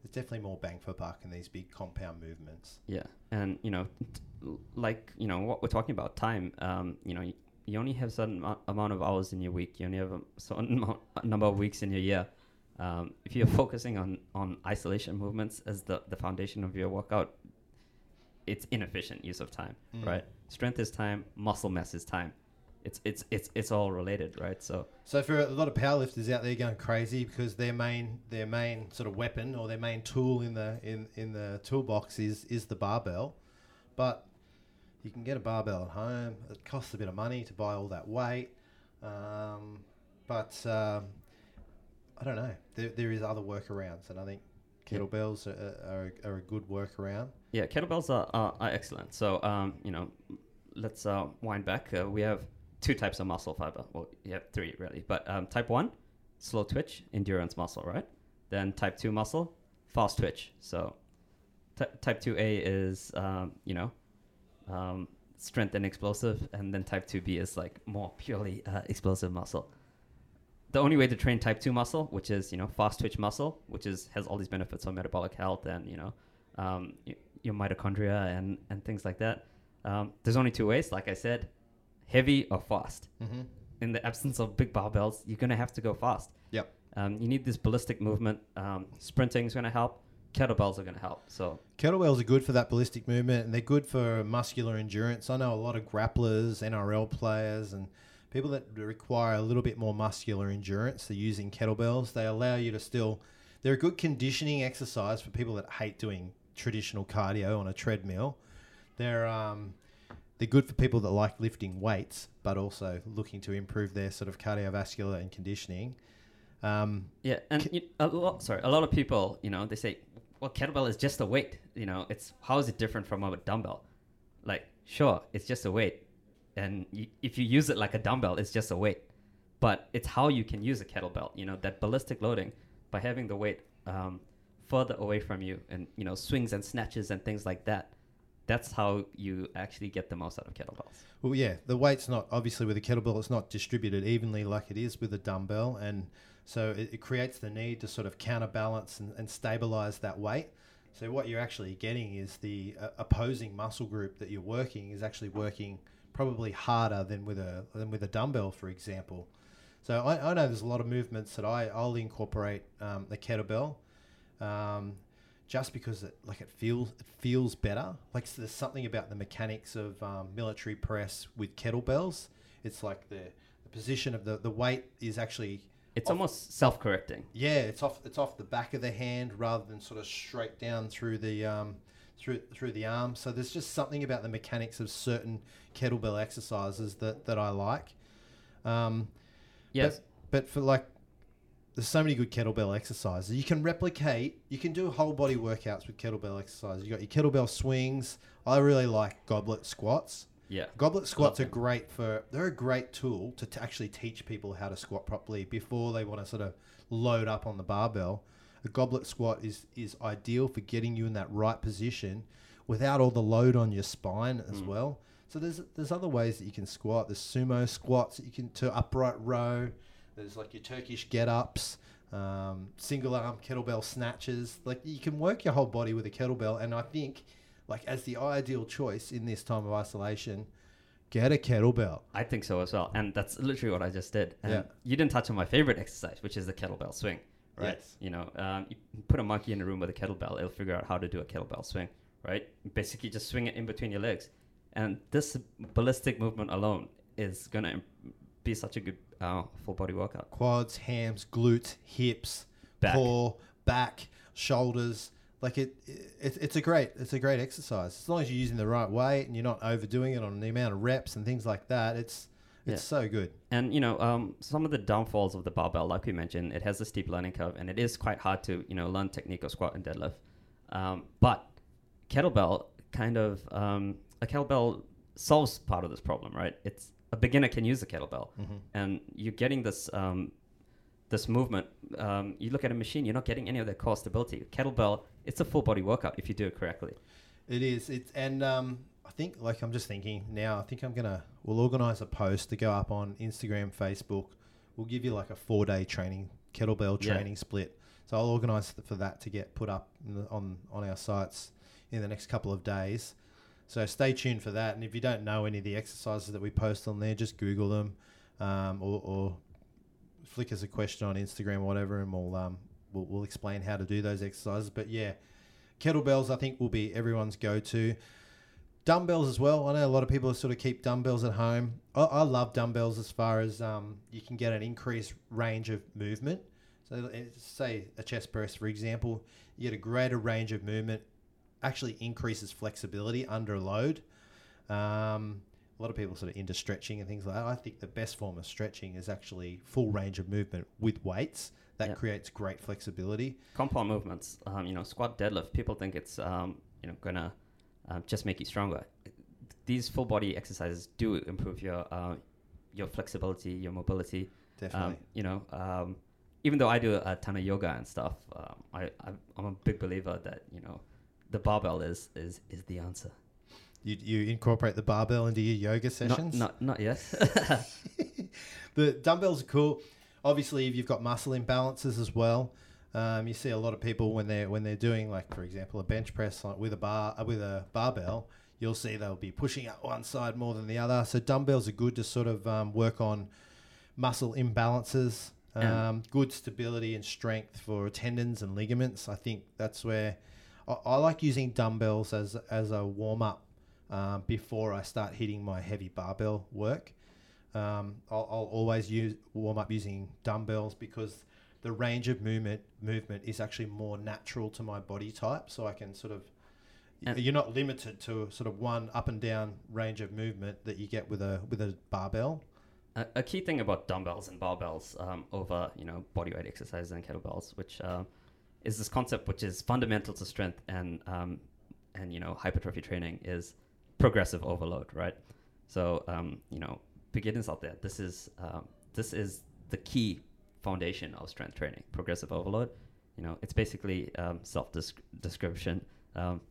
There's definitely more bang for buck in these big compound movements. Yeah, and you know, t- like you know what we're talking about time. Um, you know, you, you only have a certain amou- amount of hours in your week. You only have a certain [laughs] amount, number of weeks in your year. Um, if you're focusing on on isolation movements as the the foundation of your workout, it's inefficient use of time, Mm. right? Strength is time, muscle mass is time. It's it's it's it's all related, right? So So for a lot of powerlifters out there going crazy because their main their main sort of weapon or their main tool in the in, in the toolbox is is the barbell, but you can get a barbell at home. It costs a bit of money to buy all that weight, um, but um, I don't know. There, there is other workarounds, and I think kettlebells are, are, are a good workaround. Yeah, kettlebells are, are, are excellent. So, um, you know, let's uh, wind back. Uh, we have two types of muscle fiber. Well, you have three really, but um, type one, slow twitch, endurance muscle, right? Then type two muscle, fast twitch. So, t- type two A is, um, you know, um, strength and explosive, and then type two B is like more purely uh, explosive muscle. The only way to train type two muscle, which is you know fast twitch muscle, which is has all these benefits on metabolic health and you know um, y- your mitochondria and, and things like that. Um, there's only two ways, like I said, heavy or fast. Mm-hmm. In the absence of big barbells, you're gonna have to go fast. Yep. Um, you need this ballistic movement. Um, sprinting is gonna help. Kettlebells are gonna help. So Kettlebells are good for that ballistic movement and they're good for muscular endurance. I know a lot of grapplers, NRL players, and people that require a little bit more muscular endurance. They're using kettlebells. They allow you to still, they're a good conditioning exercise for people that hate doing traditional cardio on a treadmill. They're, um, they're good for people that like lifting weights, but also looking to improve their sort of cardiovascular and conditioning. Um, yeah, and Ke- you, a lot. Sorry, a lot of people, you know, they say, "Well, kettlebell is just a weight." You know, it's how is it different from a dumbbell? Like, sure, it's just a weight, and y if you use it like a dumbbell, it's just a weight. But it's how you can use a kettlebell. You know, that ballistic loading by having the weight um, further away from you, and you know, swings and snatches and things like that. That's how you actually get the most out of kettlebells. Well, yeah, the weight's not obviously with a kettlebell. It's not distributed evenly like it is with a dumbbell, and so it, it creates the need to sort of counterbalance and, and stabilize that weight. So what you're actually getting is the uh, opposing muscle group that you're working is actually working probably harder than with a than with a dumbbell, for example. So I, I know there's a lot of movements that I I'll incorporate um, the kettlebell. Um, just because it like it feels it feels better. Like so there's something about the mechanics of um, military press with kettlebells. It's like the, the position of the the weight is actually It's Off- almost self-correcting. yeah it's off it's off the back of the hand rather than sort of straight down through the um, through through the arm. So there's just something about the mechanics of certain kettlebell exercises that that I like. Um, Yes. but for like, there's so many good kettlebell exercises. You can replicate, you can do whole body workouts with kettlebell exercises. You got your kettlebell swings. I really like goblet squats. yeah. Goblet squats are great for, they're a great tool to, t- actually teach people how to squat properly before they want to sort of load up on the barbell. A goblet squat is, is ideal for getting you in that right position without all the load on your spine as Mm. well. So there's there's other ways that you can squat. There's sumo squats that you can to upright row. There's like your Turkish get ups, um, single arm kettlebell snatches. Like you can work your whole body with a kettlebell, and I think like as the ideal choice in this time of isolation, get a kettlebell. I think so as well. And that's literally what I just did. And Yeah. you didn't touch on my favorite exercise, which is the kettlebell swing. Right. Yes. You know, um, you put a monkey in a room with a kettlebell, it'll figure out how to do a kettlebell swing. Right. Basically, just swing it in between your legs, and this ballistic movement alone is gonna be such a good uh, full body workout. Quads, hams, glutes, hips, Back. core, back, shoulders. Like it, it, it's a great, it's a great exercise. As long as you're using the right weight and you're not overdoing it on the amount of reps and things like that, it's, it's Yeah. so good. And you know, um, some of the downfalls of the barbell, like we mentioned, it has a steep learning curve, and it is quite hard to you know learn technique of squat and deadlift. Um, but kettlebell kind of um, a kettlebell solves part of this problem, right? It's a beginner can use a kettlebell, and you're getting this um, this movement. Um, you look at a machine, you're not getting any of that core stability. Kettlebell, it's a full body workout if you do it correctly. It is. It's and um, I think like I'm just thinking now. I think I'm gonna we'll organize a post to go up on Instagram, Facebook. We'll give you like a four day training kettlebell Yeah. training split. So I'll organize for that to get put up in the, on on our sites in the next couple of days. So stay tuned for that. And if you don't know any of the exercises that we post on there, just Google them um, or, or flick us a question on Instagram or whatever, and we'll um, we'll, we'll explain how to do those exercises. But yeah, kettlebells I think will be everyone's go-to. Dumbbells as well. I know a lot of people sort of keep dumbbells at home. I, I love dumbbells as far as um, you can get an increased range of movement. So uh, say a chest press, for example, you get a greater range of movement. Actually increases flexibility under load. Um, a lot of people sort of into stretching and things like that. I think the best form of stretching is actually full range of movement with weights. That Yeah. creates great flexibility. compound movements, um, you know, squat, deadlift. People think it's um, you know gonna um, just make you stronger. These full body exercises do improve your uh, your flexibility, your mobility. Definitely. Um, you know, um, even though I do a ton of yoga and stuff, um, I, I I'm a big believer that you know the barbell is is is the answer. You, you incorporate the barbell into your yoga sessions. not not yet. [laughs] [laughs] the dumbbells are cool. Obviously, if you've got muscle imbalances as well, um, you see a lot of people when they're when they're doing like, for example, a bench press like with a bar uh, with a barbell. You'll see they'll be pushing up one side more than the other. So dumbbells are good to sort of um, work on muscle imbalances. Um, good stability and strength for tendons and ligaments. I think that's where I, I like using dumbbells as as a warm up um, before I start hitting my heavy barbell work. Um, I'll, I'll always use warm up using dumbbells because the range of movement movement is actually more natural to my body type, so I can sort of. And- you're not limited to sort of one up and down range of movement that you get with a with a barbell. a, a key thing about dumbbells and barbells um, over you know bodyweight exercises and kettlebells, which uh, is this concept which is fundamental to strength and um, and you know hypertrophy training is progressive overload, right? So um, you know beginners out there, this is um, this is the key foundation of strength training, progressive overload. You know, it's basically um, self description, um,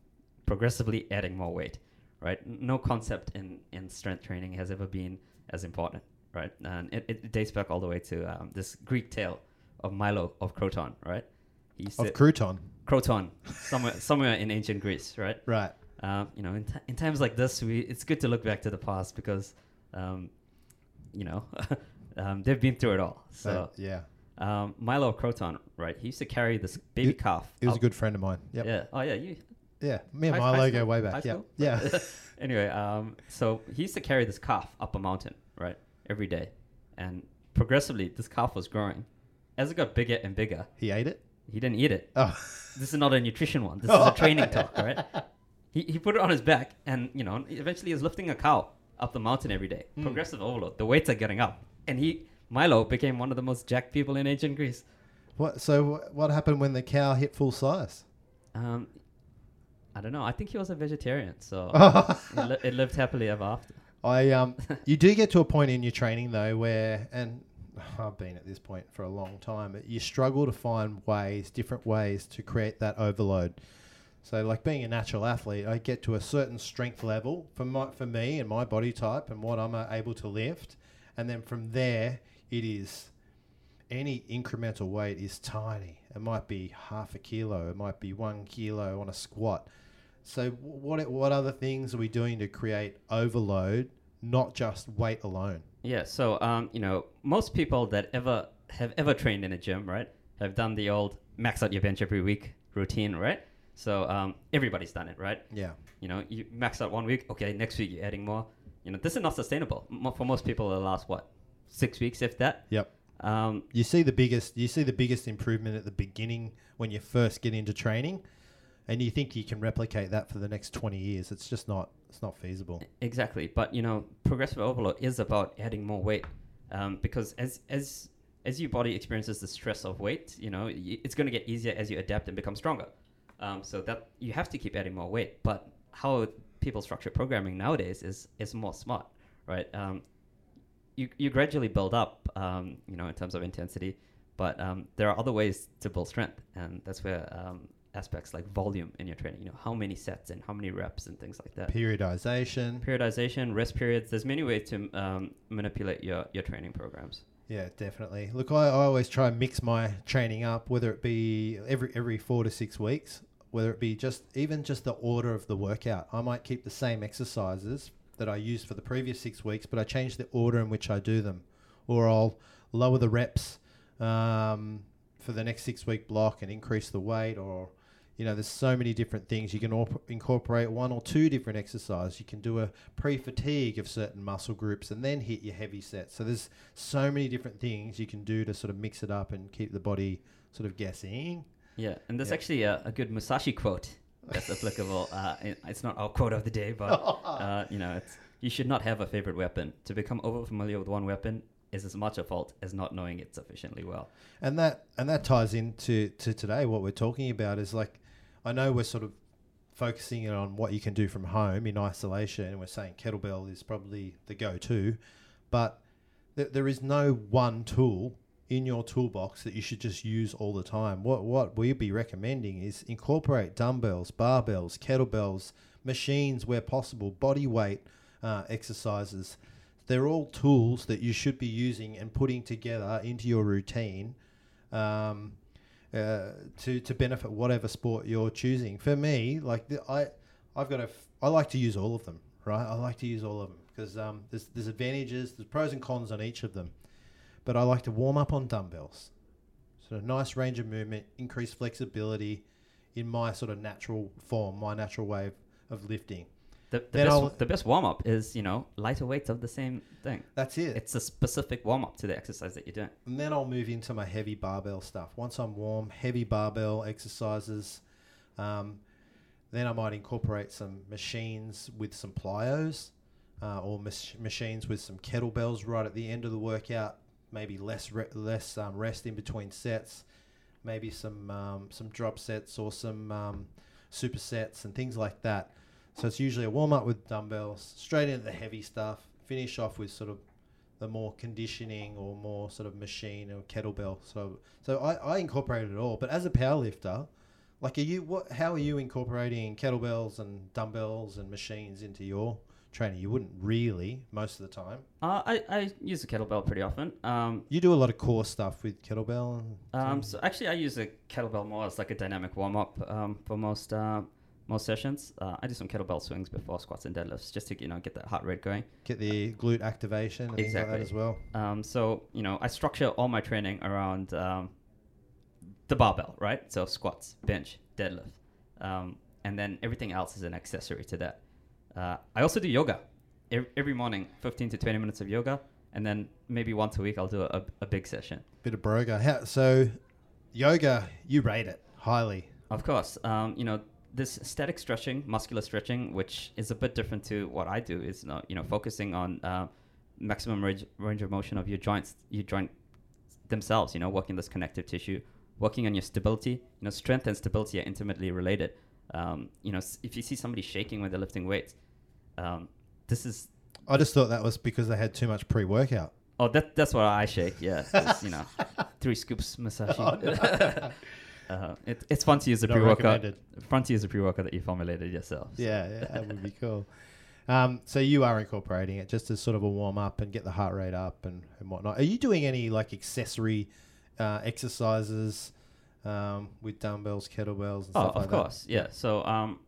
progressively adding more weight, right? No concept in, in strength training has ever been as important, right? And it, it dates back all the way to um, this Greek tale of Milo of Croton, right? He Of said, crouton, Croton, somewhere somewhere in ancient Greece, right? right? Um, you know, in, t- in times like this, we it's good to look back to the past because, um, you know, [laughs] um, they've been through it all. So Uh, yeah, um, Milo Croton, right? He used to carry this baby It- calf. he was a good friend of mine. Yep. Yeah. Oh yeah. You. Yeah, me and High- Milo high go way back. Yeah, yeah. [laughs] [laughs] anyway, um, so he used to carry this calf up a mountain, right, every day, and progressively this calf was growing. As it got bigger and bigger, he ate it. He didn't eat it. Oh, This is not a nutrition one. This is a [laughs] training talk, right? He, he put it on his back, and you know, eventually he's lifting a cow up the mountain every day. Mm. Progressive overload. The weights are getting up, and he Milo became one of the most jacked people in ancient Greece. what? So what happened when the cow hit full size? Um, I don't know. I think he was a vegetarian, so [laughs] it, li- it lived happily ever after. I um, you do get to a point in your training though where, and [laughs] I've been at this point for a long time, you struggle to find ways, different ways to create that overload. So, like being a natural athlete, I get to a certain strength level for my for me and my body type and what I'm uh, able to lift, and then from there, it is any incremental weight is tiny. It might be half a kilo, it might be one kilo on a squat. So what what other things are we doing to create overload, not just weight alone? Yeah. So, um, you know, most people that ever have ever trained in a gym, right, have done the old max out your bench every week routine, right? So, um, everybody's done it, right? Yeah. You know, you max out one week. Okay, next week you're adding more. You know, this is not sustainable Mo- for most people. The last what six weeks, if that. Yep. Um, You see the biggest you see the biggest improvement at the beginning when you first get into training, and you think you can replicate that for the next twenty years. It's just not it's not feasible. Exactly, but you know, progressive overload is about adding more weight, um, because as as as your body experiences the stress of weight, you know, it's going to get easier as you adapt and become stronger. Um, so that you have to keep adding more weight. But how people structure programming nowadays is is more smart, right? Um, you you gradually build up, um, you know, in terms of intensity, but um, there are other ways to build strength, and that's where um, aspects like volume in your training, you know, how many sets and how many reps and things like that Periodization. periodization, rest periods. There's many ways to um, manipulate your, your training programs. Yeah, definitely. Look, I, I always try and mix my training up, whether it be every every four to six weeks, whether it be just even just the order of the workout. I might keep the same exercises that I used for the previous six weeks, but I change the order in which I do them, or I'll lower the reps um, for the next six week block and increase the weight, or you know, there's so many different things. You can op- incorporate one or two different exercises. You can do a pre-fatigue of certain muscle groups and then hit your heavy sets. So there's so many different things you can do to sort of mix it up and keep the body sort of guessing. Yeah, and there's Yeah. actually a, a good Musashi quote that's applicable. [laughs] Uh, it's not our quote of the day, but [laughs] uh, you know, it's you should not have a favorite weapon. To become over familiar with one weapon is as much a fault as not knowing it sufficiently well. And that and that ties into to today. What we're talking about is like, I know we're sort of focusing on what you can do from home in isolation, and we're saying kettlebell is probably the go-to, but th- there is no one tool in your toolbox that you should just use all the time. What what we'd be recommending is incorporate dumbbells, barbells, kettlebells, machines where possible, body weight uh, exercises. They're all tools that you should be using and putting together into your routine um, uh, to to benefit whatever sport you're choosing. For me, like the, I, I've got a, f- I like to use all of them. Right, I like to use all of them because um, there's there's advantages, there's pros and cons on each of them. But I like to warm up on dumbbells, sort of nice range of movement, increased flexibility in my sort of natural form, my natural way of, of lifting. The, the best, the best warm up is, you know, lighter weights of the same thing. That's it. It's a specific warm up to the exercise that you're doing. And then I'll move into my heavy barbell stuff. Once I'm warm, heavy barbell exercises. Um, then I might incorporate some machines with some plyos uh, or mach- machines with some kettlebells right at the end of the workout. Maybe less re- less um, rest in between sets. Maybe some um, some drop sets or some um, supersets and things like that. So it's usually a warm up with dumbbells, straight into the heavy stuff. Finish off with sort of the more conditioning or more sort of machine or kettlebell. So so I, I incorporate it all. But as a powerlifter, like are you what how are you incorporating kettlebells and dumbbells and machines into your training? You wouldn't really most of the time. Uh, I, I use a kettlebell pretty often. Um, You do a lot of core stuff with kettlebell Um, so actually, I use a kettlebell more as like a dynamic warm up um, for most uh, most sessions. Uh, I do some kettlebell swings before squats and deadlifts just to you know get that heart rate going. get the glute activation and things like Exactly. that as well. Um, so you know, I structure all my training around um, the barbell, right? So squats, bench, deadlift, um, and then everything else is an accessory to that. Uh, I also do yoga every, every morning, 15 to 20 minutes of yoga, and then maybe once a week I'll do a, a big session. Bit of broga. How, so yoga, you rate it highly. Of course. Um, you know, this static stretching, muscular stretching, which is a bit different to what I do, is not, you know focusing on uh, maximum range, range of motion of your joints, your joint themselves. You know, working this connective tissue, working on your stability. You know, strength and stability are intimately related. Um, you know, if you see somebody shaking when they're lifting weights, um, this is I just thought that was because they had too much pre-workout. oh that that's what I shake. Yeah, you know, [laughs] three scoops Musashi. [laughs] uh, it, it's fun to use a Not pre-workout. recommended. Fun to use a pre-workout that you formulated yourself. so. Yeah, yeah, that would be cool. Um, so you are incorporating it just as sort of a warm up and get the heart rate up and, and whatnot. Are you doing any like accessory uh, exercises um, with dumbbells, kettlebells, and Oh, stuff of like course, yeah. So, um,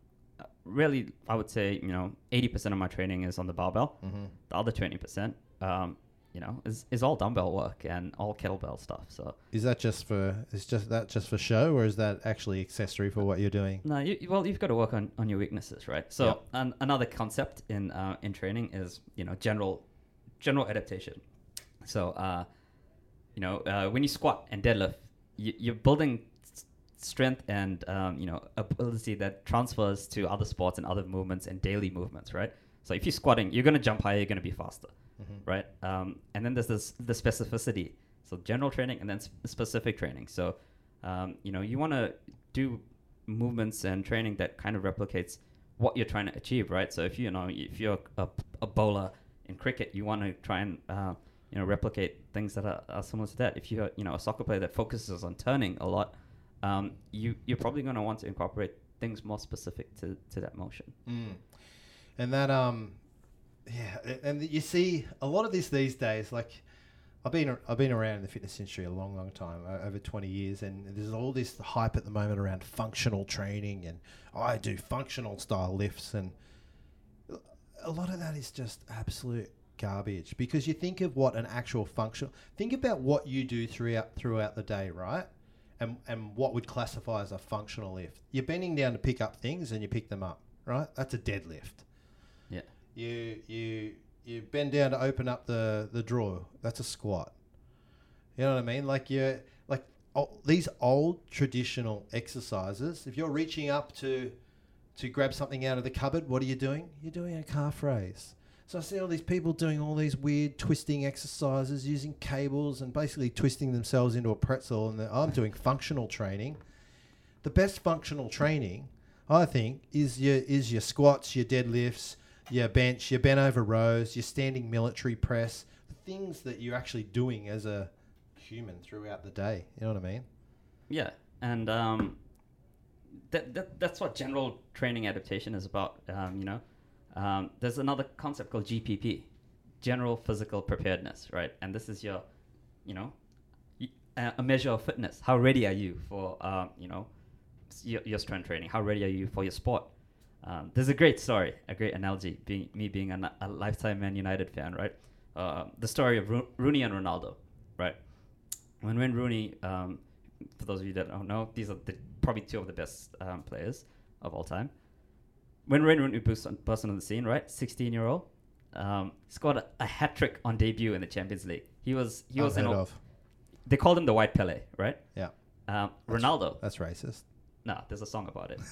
really, I would say you know, eighty percent of my training is on the barbell. that? hmm The other twenty percent, um, you know, is, is all dumbbell work and all kettlebell stuff. So, Is that just for is just that just for show or is that actually accessory for what you're doing? no, you, well, you've got to work on, on your weaknesses, right? So, Yep. an, another concept in uh, in training is you know general general adaptation. So, uh, you know, uh, when you squat and deadlift, you, you're building strength and um, you know ability that transfers to other sports and other movements and daily movements, right? So if you're squatting, you're gonna jump higher, you're gonna be faster, right? Um, and then there's this the specificity. So general training and then sp- specific training. So um, you know you want to do movements and training that kind of replicates what you're trying to achieve, right? So if you know if you're a, a bowler in cricket, you want to try and uh, you know replicate things that are, are similar to that. If you're you know a soccer player that focuses on turning a lot, um, you you're probably going to want to incorporate things more specific to, to that motion. Mm. And that um, yeah, and you see a lot of this these days. Like I've been I've been around in the fitness industry a long, long time, over twenty years, and there's all this hype at the moment around functional training, and oh, I do functional style lifts, and a lot of that is just absolute garbage because you think of what an actual functional think about what you do throughout throughout the day right and and what would classify as a functional lift you're bending down to pick up things and you pick them up right that's a deadlift. You you you bend down to open up the the drawer. That's a squat. You know what i mean? Like you like o- these old traditional exercises if you're reaching up to to grab something out of the cupboard what are you doing? You're doing a calf raise. So i see all these people doing all these weird twisting exercises using cables and basically twisting themselves into a pretzel and i'm doing functional training. The best functional training I think is your is your squats, your deadlifts, your bench, your bent over rows, your standing military press, things that you're actually doing as a human throughout the day. You know what I mean? Yeah, and um, that, that that's what general training adaptation is about. Um, you know, um, there's another concept called GPP, general physical preparedness, right? And this is your, you know, a measure of fitness. How ready are you for, um, you know, your, your strength training? How ready are you for your sport? Um, there's a great story, a great analogy. Being me being a, a lifetime Man United fan, right? Uh, the story of Ro- Rooney and Ronaldo, right? When Wayne Rooney, um, for those of you that don't know, these are the, probably two of the best um, players of all time. When Wayne Rooney burst on, burst on the scene, right, 16 year old, um, scored a, a hat trick on debut in the Champions League. He was he was of. they called him the White Pele, right? Yeah, Um, That's- Ronaldo, that's racist. no, there's a song about it. [laughs]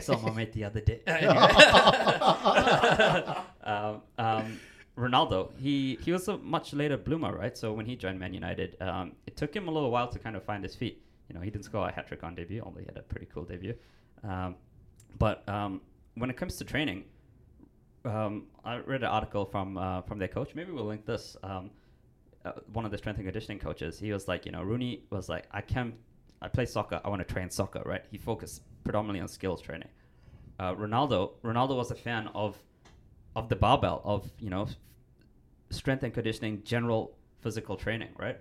Someone made the other day. [laughs] [laughs] um, um, Ronaldo, he he was a much later bloomer, right? So when he joined Man United, um, it took him a little while to kind of find his feet. You know, he didn't score a hat trick on debut, although he had a pretty cool debut. Um, but um, when it comes to training, um, I read an article from uh, from their coach. Maybe we'll link this. Um, uh, one of the strength and conditioning coaches. He was like, you know, Rooney was like, I can, I play soccer. I want to train soccer, right? He focused predominantly on skills training. Uh, Ronaldo, Ronaldo was a fan of, of the barbell of you know, strength and conditioning, general physical training, right?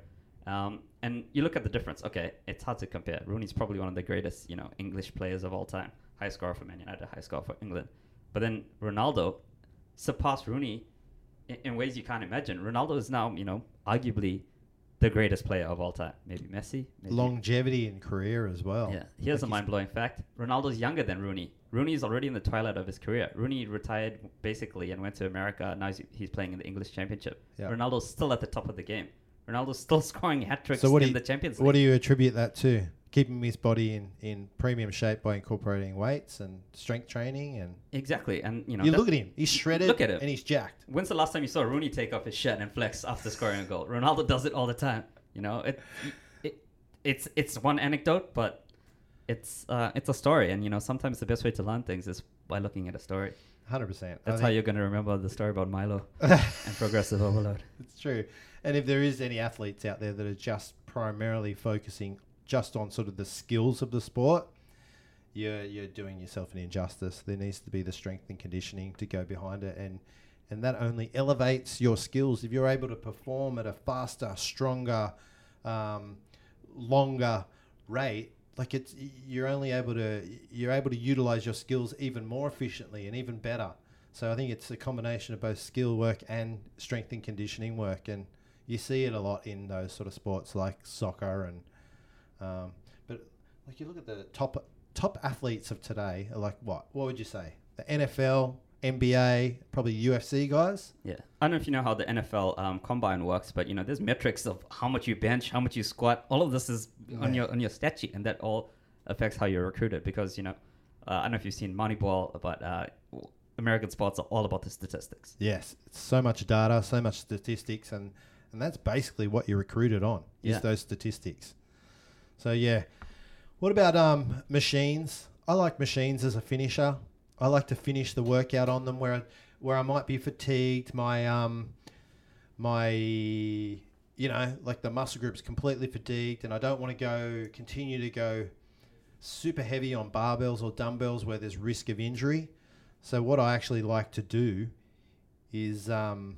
Um, and you look at the difference. Okay, it's hard to compare. Rooney's probably one of the greatest, you know, English players of all time. High scorer for Man United, high scorer for England. But then Ronaldo surpassed Rooney in, in ways you can't imagine. Ronaldo is now, you know, arguably the greatest player of all time. Maybe Messi. Maybe Longevity in career as well. yeah. Here's a mind blowing fact Ronaldo's younger than Rooney. Rooney is already in the twilight of his career. Rooney retired basically and went to America. Now he's, he's playing in the English Championship. Yeah. Ronaldo's still at the top of the game. Ronaldo's still [laughs] scoring hat tricks So in you- the Champions League. What do you attribute that to? Keeping his body in, in premium shape by incorporating weights and strength training, and exactly. And, you know, you look at him. He's shredded. Look at him. and he's jacked. when's the last time you saw Rooney take off his shirt and flex after scoring a goal? Ronaldo does it all the time. You know, it, it it's it's one anecdote, but it's uh, it's a story. And, you know, sometimes the best way to learn things is by looking at a story. Hundred percent. That's how you're going to remember the story about Milo [laughs] and progressive overload. It's true. And if there is any athletes out there that are just primarily focusing just on sort of the skills of the sport, you're you're doing yourself an injustice. There needs to be the strength and conditioning to go behind it and and that only elevates your skills if you're able to perform at a faster, stronger, um, longer rate. Like it's you're only able to you're able to utilize your skills even more efficiently and even better. So I think it's a combination of both skill work and strength and conditioning work, and you see it a lot in those sort of sports like soccer and. Um, but like you look at the top top athletes of today, are like what? What would you say? The NFL, NBA, probably UFC guys. Yeah, I don't know if you know how the NFL um, combine works, but you know there's metrics of how much you bench, how much you squat. All of this is on Yeah. your on your stat sheet, and that all affects how you're recruited. Because you know, uh, I don't know if you've seen Moneyball, but uh, American sports are all about the statistics. Yes, it's so much data, so much statistics, and and that's basically what you're recruited on is Yeah. those statistics. So yeah, what about um machines? I like machines as a finisher. I like to finish the workout on them where where I might be fatigued. My um my you know like the muscle group's completely fatigued, and I don't want to go continue to go super heavy on barbells or dumbbells where there's risk of injury. So what I actually like to do is um,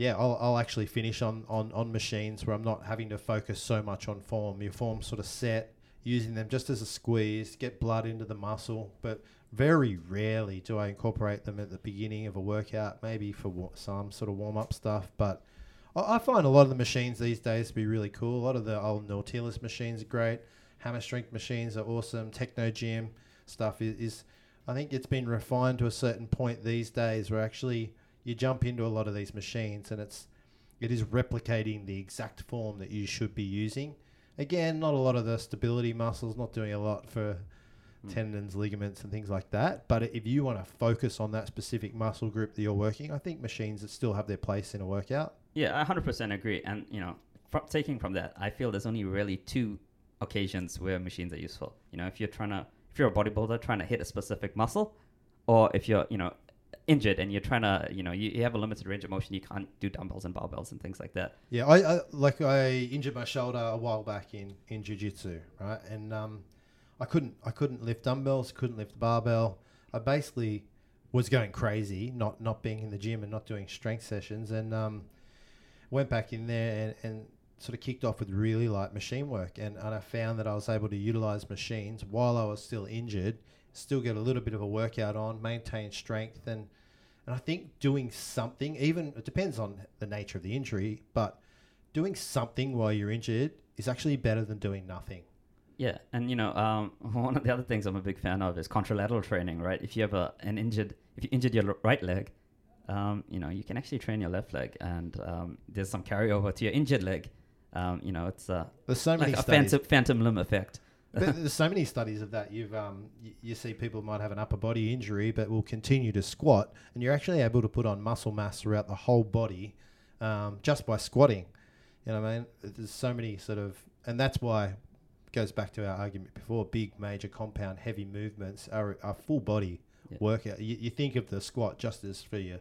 yeah, I'll, I'll actually finish on, on, on machines where I'm not having to focus so much on form. Your form's sort of set, using them just as a squeeze, get blood into the muscle. But very rarely do I incorporate them at the beginning of a workout, maybe for some sort of warm up stuff. But I, I find a lot of the machines these days to be really cool. A lot of the old Nautilus machines are great. Hammer strength machines are awesome. Technogym stuff is, is I think it's been refined to a certain point these days where actually you jump into a lot of these machines and it's it is replicating the exact form that you should be using. Again, not a lot of the stability muscles, not doing a lot for Mm. tendons, ligaments, and things like that. But if you want to focus on that specific muscle group that you're working, I think machines that still have their place in a workout. Yeah, I 100% agree. And, you know, from, taking from that, I feel there's only really two occasions where machines are useful. You know, if you're trying to, if you're a bodybuilder trying to hit a specific muscle, or if you're, you know, injured and you're trying to, you know, you, you have a limited range of motion, you can't do dumbbells and barbells and things like that. Yeah, I, I like I injured my shoulder a while back in in jiu-jitsu, right? And um, I couldn't I couldn't lift dumbbells, couldn't lift the barbell. I basically was going crazy, not not being in the gym and not doing strength sessions, and um, went back in there and, and sort of kicked off with really light machine work, and, and I found that I was able to utilize machines while I was still injured, still get a little bit of a workout on, maintain strength, and and I think doing something, even it depends on the nature of the injury, but doing something while you're injured is actually better than doing nothing. Yeah, and you know, um, [laughs] one of the other things I'm a big fan of is contralateral training, right? If you have a, an injured, if you injured your right leg, um, you know, you can actually train your left leg, and um, there's some carryover to your injured leg. Um, you know, it's uh, There's so many like a phantom, phantom limb effect. But there's so many studies of that. You've um, y- you see people might have an upper body injury, but will continue to squat, and you're actually able to put on muscle mass throughout the whole body, um, just by squatting. You know what I mean? There's so many sort of, and that's why it goes back to our argument before. Big, major, compound, heavy movements are a full body Yeah. workout. You, you think of the squat just as for your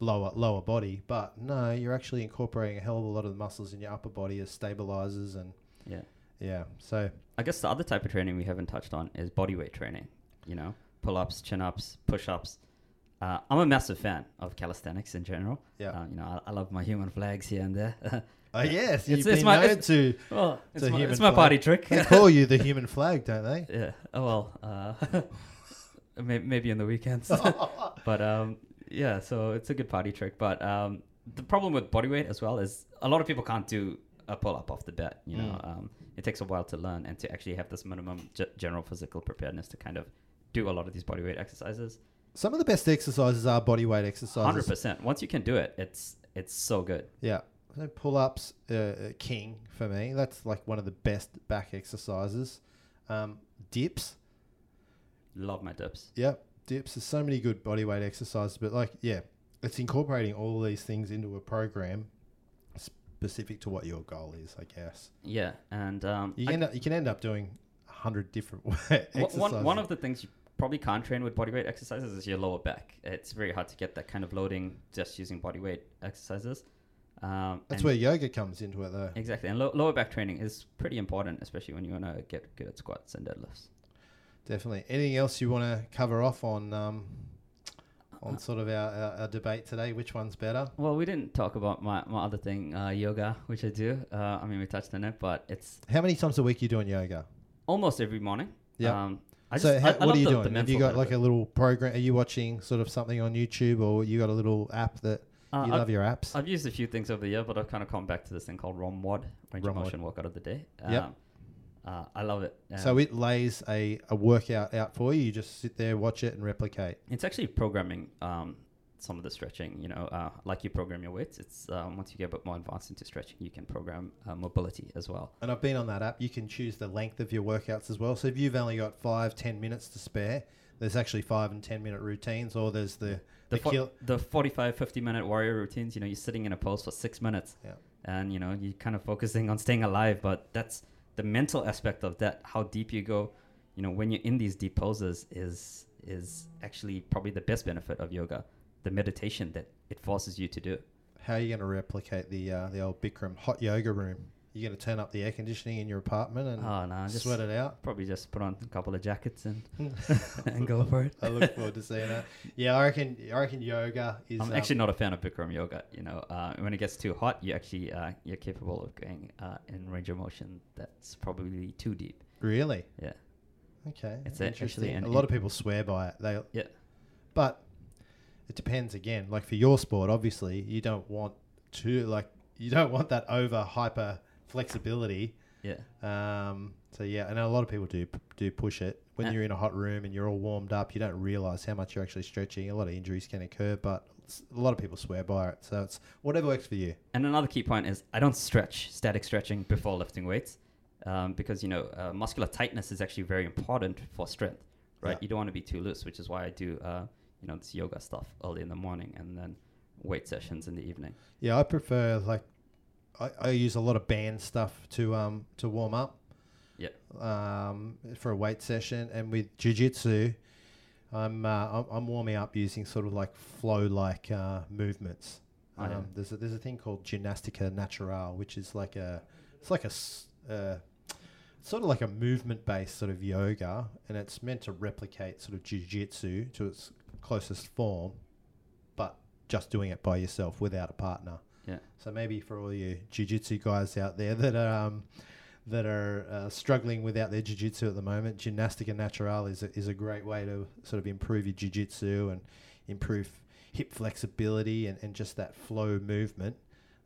lower lower body, but no, you're actually incorporating a hell of a lot of the muscles in your upper body as stabilizers and Yeah. yeah. So I guess the other type of training we haven't touched on is body weight training. You know, pull ups, chin ups, push ups. Uh, I'm a massive fan of calisthenics in general. Yeah. Uh, you know, I, I love my human flags here and there. [laughs] Oh yes, It's- you've it's been my- known it's- to well, it's a my, it's my party trick. They [laughs] call you the human flag, don't they? [laughs] Yeah. Oh well. Uh, may- maybe on the weekends. but um, yeah. So it's a good party trick. But um, the problem with body weight as well is a lot of people can't do a pull up off the bat. You know, Mm. um, it takes a while to learn and to actually have this minimum ge- general physical preparedness to kind of do a lot of these body weight exercises. Some of the best exercises are body weight exercises. Hundred percent. Once you can do it, it's it's so good. Yeah. So pull ups, uh, uh, king for me. That's like one of the best back exercises. Um, dips. Love my dips. Yep. Dips. There's so many good body weight exercises, but like, yeah, it's incorporating all these things into a program specific to what your goal is, I guess. Yeah, and um, You, I- end up, you can end up doing a hundred different [laughs] exercises. One, one of the things you probably can't train with body weight exercises is your lower back. It's very hard to get that kind of loading just using body weight exercises. Um, That's where yoga comes into it, though. exactly, and lo- lower back training is pretty important, especially when you want to get good at squats and deadlifts. Definitely. Anything else you want to cover off on um, on sort of our, our, our debate today? Which one's better? Well, we didn't talk about my, my other thing, uh, yoga, which I do. Uh, I mean, we touched on it, but it's How many times a week you doing yoga? almost every morning. Yeah. Um, I so just, how, I- I what love are you the- the doing? Have you got like a little program? Are you watching sort of something on YouTube, or you got a little app that Uh, you I've- love your apps? I've used a few things over the year, but I've kind of come back to this thing called ROMWOD, range of motion workout of the day. Yep. Uh, I love it. So Um, it lays a, a workout out for you. You just sit there, watch it, and replicate. it's actually programming um, some of the stretching. You know, uh, like you program your weights. It's um, once you get a bit more advanced into stretching, you can program uh, mobility as well. And I've been on that app. You can choose the length of your workouts as well. So if you've only got five, ten minutes to spare, there's actually five and ten minute routines, or there's the The, the fo- kill. the 45, 50 minute warrior routines. You know, you're sitting in a pose for six minutes, Yeah. and you know you're kind of focusing on staying alive. But that's the mental aspect of that. How deep you go. You know, when you're in these deep poses, is is actually probably the best benefit of yoga. The meditation that it forces you to do. How are you going to replicate the uh, the old Bikram hot yoga room? You're going to turn up the air conditioning in your apartment and Oh no, just sweat it out. probably just put on a couple of jackets and [laughs] [laughs] and go for it. I look forward to seeing that. Yeah, I reckon. I reckon yoga is. I'm um, actually not a fan of Bikram yoga. You know, uh, when it gets too hot, you actually uh, you're capable of going uh, in range of motion that's probably too deep. really Yeah, okay. It's interesting. a lot of people swear by it. They yeah, but it depends again. Like for your sport, obviously, you don't want to like you don't want that over hyper flexibility. yeah, Um, so yeah, and a lot of people do do push it when you're in a hot room and you're all warmed up. You don't realize how much you're actually stretching. A lot of injuries can occur, but a lot of people swear by it. So it's whatever works for you. And another key point is I don't stretch static stretching before lifting weights um, because you know uh, muscular tightness is actually very important for strength, right? Yeah. You don't want to be too loose, which is why I do uh, you know this yoga stuff early in the morning and then weight sessions in the evening. Yeah, I prefer like I, I use a lot of band stuff to um to warm up. Yeah. Um, for a weight session, and with jujitsu, I'm uh, I'm, I'm warming up using sort of like flow like uh, movements. Oh, um. There's a, there's a thing called gymnastica natural, which is like a it's like a uh, sort of like a movement based sort of yoga, and it's meant to replicate sort of jujitsu to its closest form, but just doing it by yourself without a partner. Yeah. So maybe for all you jiu-jitsu guys out there that are um, that are uh, struggling without their jiu-jitsu at the moment, Gymnastica Natural is a, is a great way to sort of improve your jiu-jitsu and improve hip flexibility and, and just that flow movement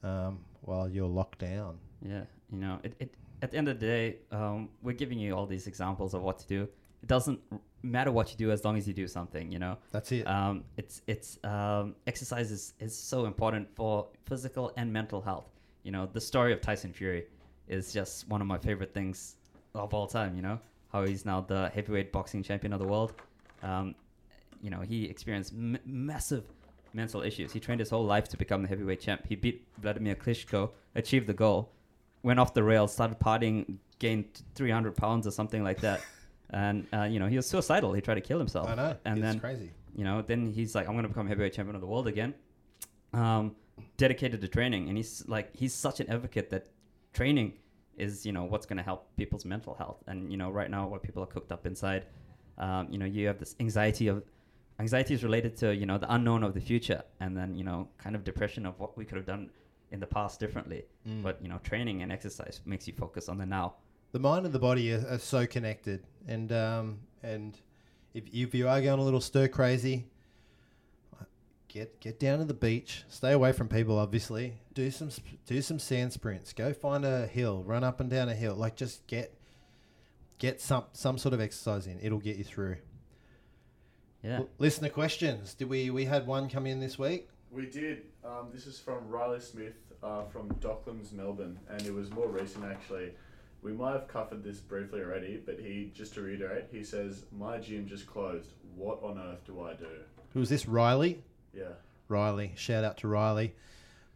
um, while you're locked down. Yeah, you know, it, it at the end of the day, um, we're giving you all these examples of what to do. It doesn't matter what you do as long as you do something. You know, That's it. um, it's it's um, exercise is, is so important for physical and mental health. You know, the story of Tyson Fury is just one of my favorite things of all time. You know, how he's now the heavyweight boxing champion of the world. Um, you know, he experienced m- massive mental issues. He trained his whole life to become the heavyweight champ. He beat Vladimir Klitschko, achieved the goal, went off the rails, started partying, gained 300 pounds or something like that. [laughs] And, uh, you know, he was suicidal. He tried to kill himself. I know. And it's then crazy. you know, then he's like, I'm going to become heavyweight champion of the world again. Um, dedicated to training, and he's like, he's such an advocate that training is, you know, what's going to help people's mental health. And you know, right now, what people are cooked up inside, um, you know, you have this anxiety of anxiety is related to you know the unknown of the future, and then you know, kind of depression of what we could have done in the past differently. Mm. But you know, training and exercise makes you focus on the now. The mind and the body are, are so connected, and um, and if if you are going a little stir crazy, get get down to the beach. Stay away from people, obviously. Do some do some sand sprints. Go find a hill. Run up and down a hill. Like just get get some some sort of exercise in. It'll get you through. Yeah. L- listener questions. Did we we had one come in this week? We did. Um, this is from Riley Smith uh, from Docklands, Melbourne, and it was more recent actually. We might have covered this briefly already, but he just to reiterate, he says, "My gym just closed. What on earth do I do?" Who's this? Riley. Yeah. Riley. Shout out to Riley.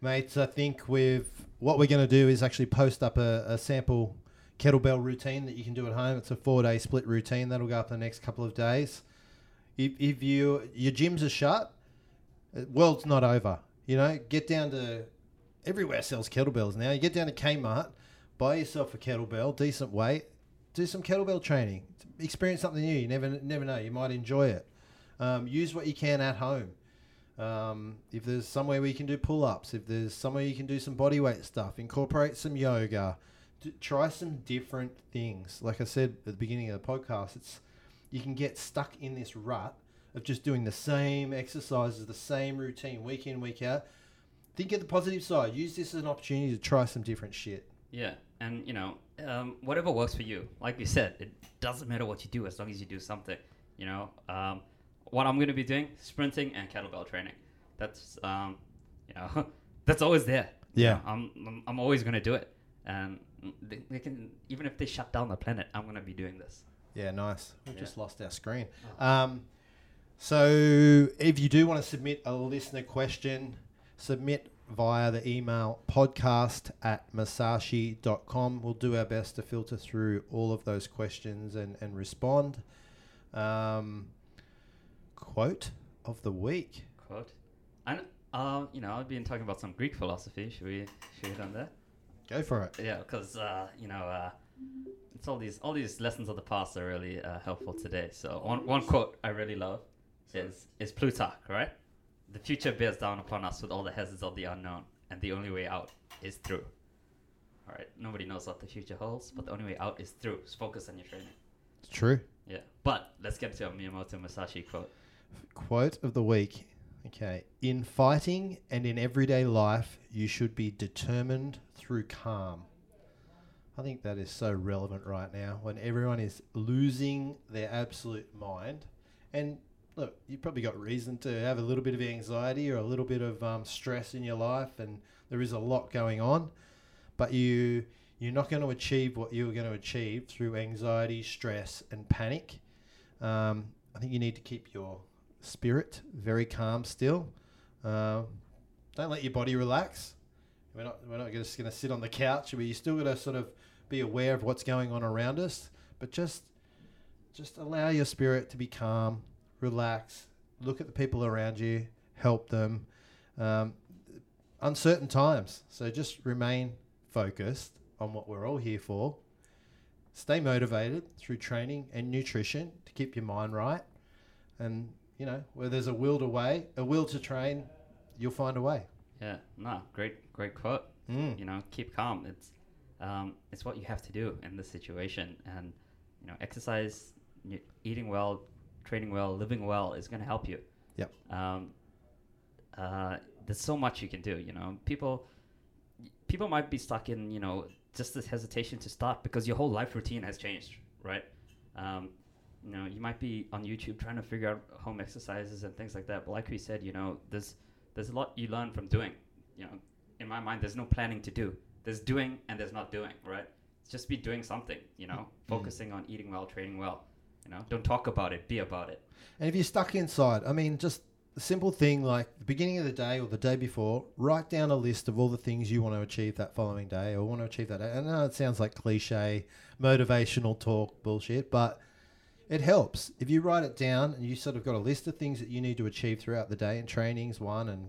Mates, I think with what we're going to do is actually post up a, a sample kettlebell routine that you can do at home. It's a four day split routine that'll go up the next couple of days. If, if you your gyms are shut, uh, world's not over. You know, get down to everywhere sells kettlebells now. You get down to Kmart, buy yourself a kettlebell, decent weight, do some kettlebell training, experience something new. You never never know. You might enjoy it. Um, use what you can at home. Um, if there's somewhere where you can do pull ups, if there's somewhere you can do some body weight stuff, incorporate some yoga, d- try some different things. Like I said at the beginning of the podcast, it's you can get stuck in this rut of just doing the same exercises, the same routine week in, week out. Think of the positive side. Use this as an opportunity to try some different shit. Yeah, and you know, um, whatever works for you. Like we said, it doesn't matter what you do as long as you do something. You know, um, what I'm going to be doing: sprinting and kettlebell training. That's um, you know, [laughs] that's always there. You Yeah. know, I'm, I'm I'm always going to do it, and they, they can even if they shut down the planet, I'm going to be doing this. Yeah, nice. We've Yeah. just lost our screen. Um, so if you do want to submit a listener question, submit via the email podcast at musashi.com. We'll do our best to filter through all of those questions and, and respond. Um, quote of the week. Quote. And uh, you know, I've been talking about some Greek philosophy. Should we should we on that? Go for it. Yeah, because uh, you know, uh, it's all these all these lessons of the past are really uh, helpful today. So one one quote I really love is is Plutarch, right? The future bears down upon us with all the hazards of the unknown, and the only way out is through. All right, nobody knows what the future holds, but the only way out is through. So focus on your training. It's true. Yeah, but let's get to a Miyamoto Musashi quote. Quote of the week. Okay. In fighting and in everyday life, you should be determined through calm. I think that is so relevant right now when everyone is losing their absolute mind. And look, you've probably got reason to have a little bit of anxiety or a little bit of um, stress in your life, and there is a lot going on. But you, you're not going to achieve what you were going to achieve through anxiety, stress, and panic. Um, I think you need to keep your spirit very calm still. Uh, don't let your body relax. We're not, we're not just going to sit on the couch, but you still got to sort of be aware of what's going on around us. But just, just allow your spirit to be calm, relax, look at the people around you, help them. Um, uncertain times, so just remain focused on what we're all here for. Stay motivated through training and nutrition to keep your mind right. And, you know, where there's a will to way, a will to train, you'll find a way. Yeah, no, great, great quote. Mm. You know, keep calm. It's um, it's what you have to do in this situation, and you know, exercise, eating well, training well, living well is going to help you. Yep. Um, uh, there's so much you can do. You know, people people might be stuck in you know just this hesitation to start because your whole life routine has changed, right? Um, you know, you might be on YouTube trying to figure out home exercises and things like that. But like we said, you know, there's there's a lot you learn from doing. You know, in my mind, there's no planning to do. There's doing and there's not doing, right? Just be doing something. You know, focusing on eating well, training well. You know, don't talk about it, be about it. And if you're stuck inside, I mean, just a simple thing like the beginning of the day or the day before, write down a list of all the things you want to achieve that following day or want to achieve that day. I know it sounds like cliche, motivational talk bullshit, but it helps. If you write it down and you sort of got a list of things that you need to achieve throughout the day, and training's one, and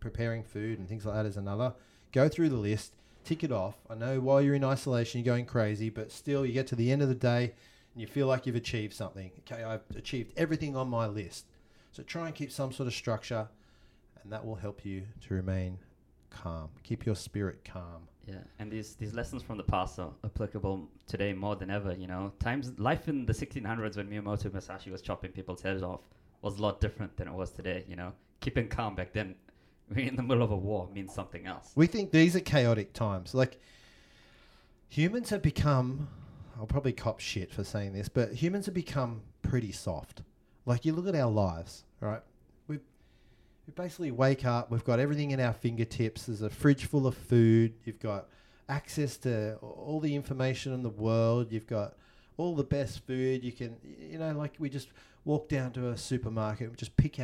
preparing food and things like that is another, go through the list, tick it off. I know while you're in isolation, you're going crazy, but still, you get to the end of the day and you feel like you've achieved something. Okay, I've achieved everything on my list. So try and keep some sort of structure, and that will help you to remain calm. Keep your spirit calm. Yeah, and these these lessons from the past are applicable today more than ever. You know, times life in the 1600s when Miyamoto Musashi was chopping people's heads off was a lot different than it was today. You know, keeping calm back then, we're [laughs] in the middle of a war means something else. We think these are chaotic times. Like humans have become, I'll probably cop shit for saying this, but humans have become pretty soft. Like you look at our lives, right? We we basically wake up. We've got everything in our fingertips. There's a fridge full of food. You've got access to all the information in the world. You've got all the best food. You can, you know, like we just walk down to a supermarket, and just pick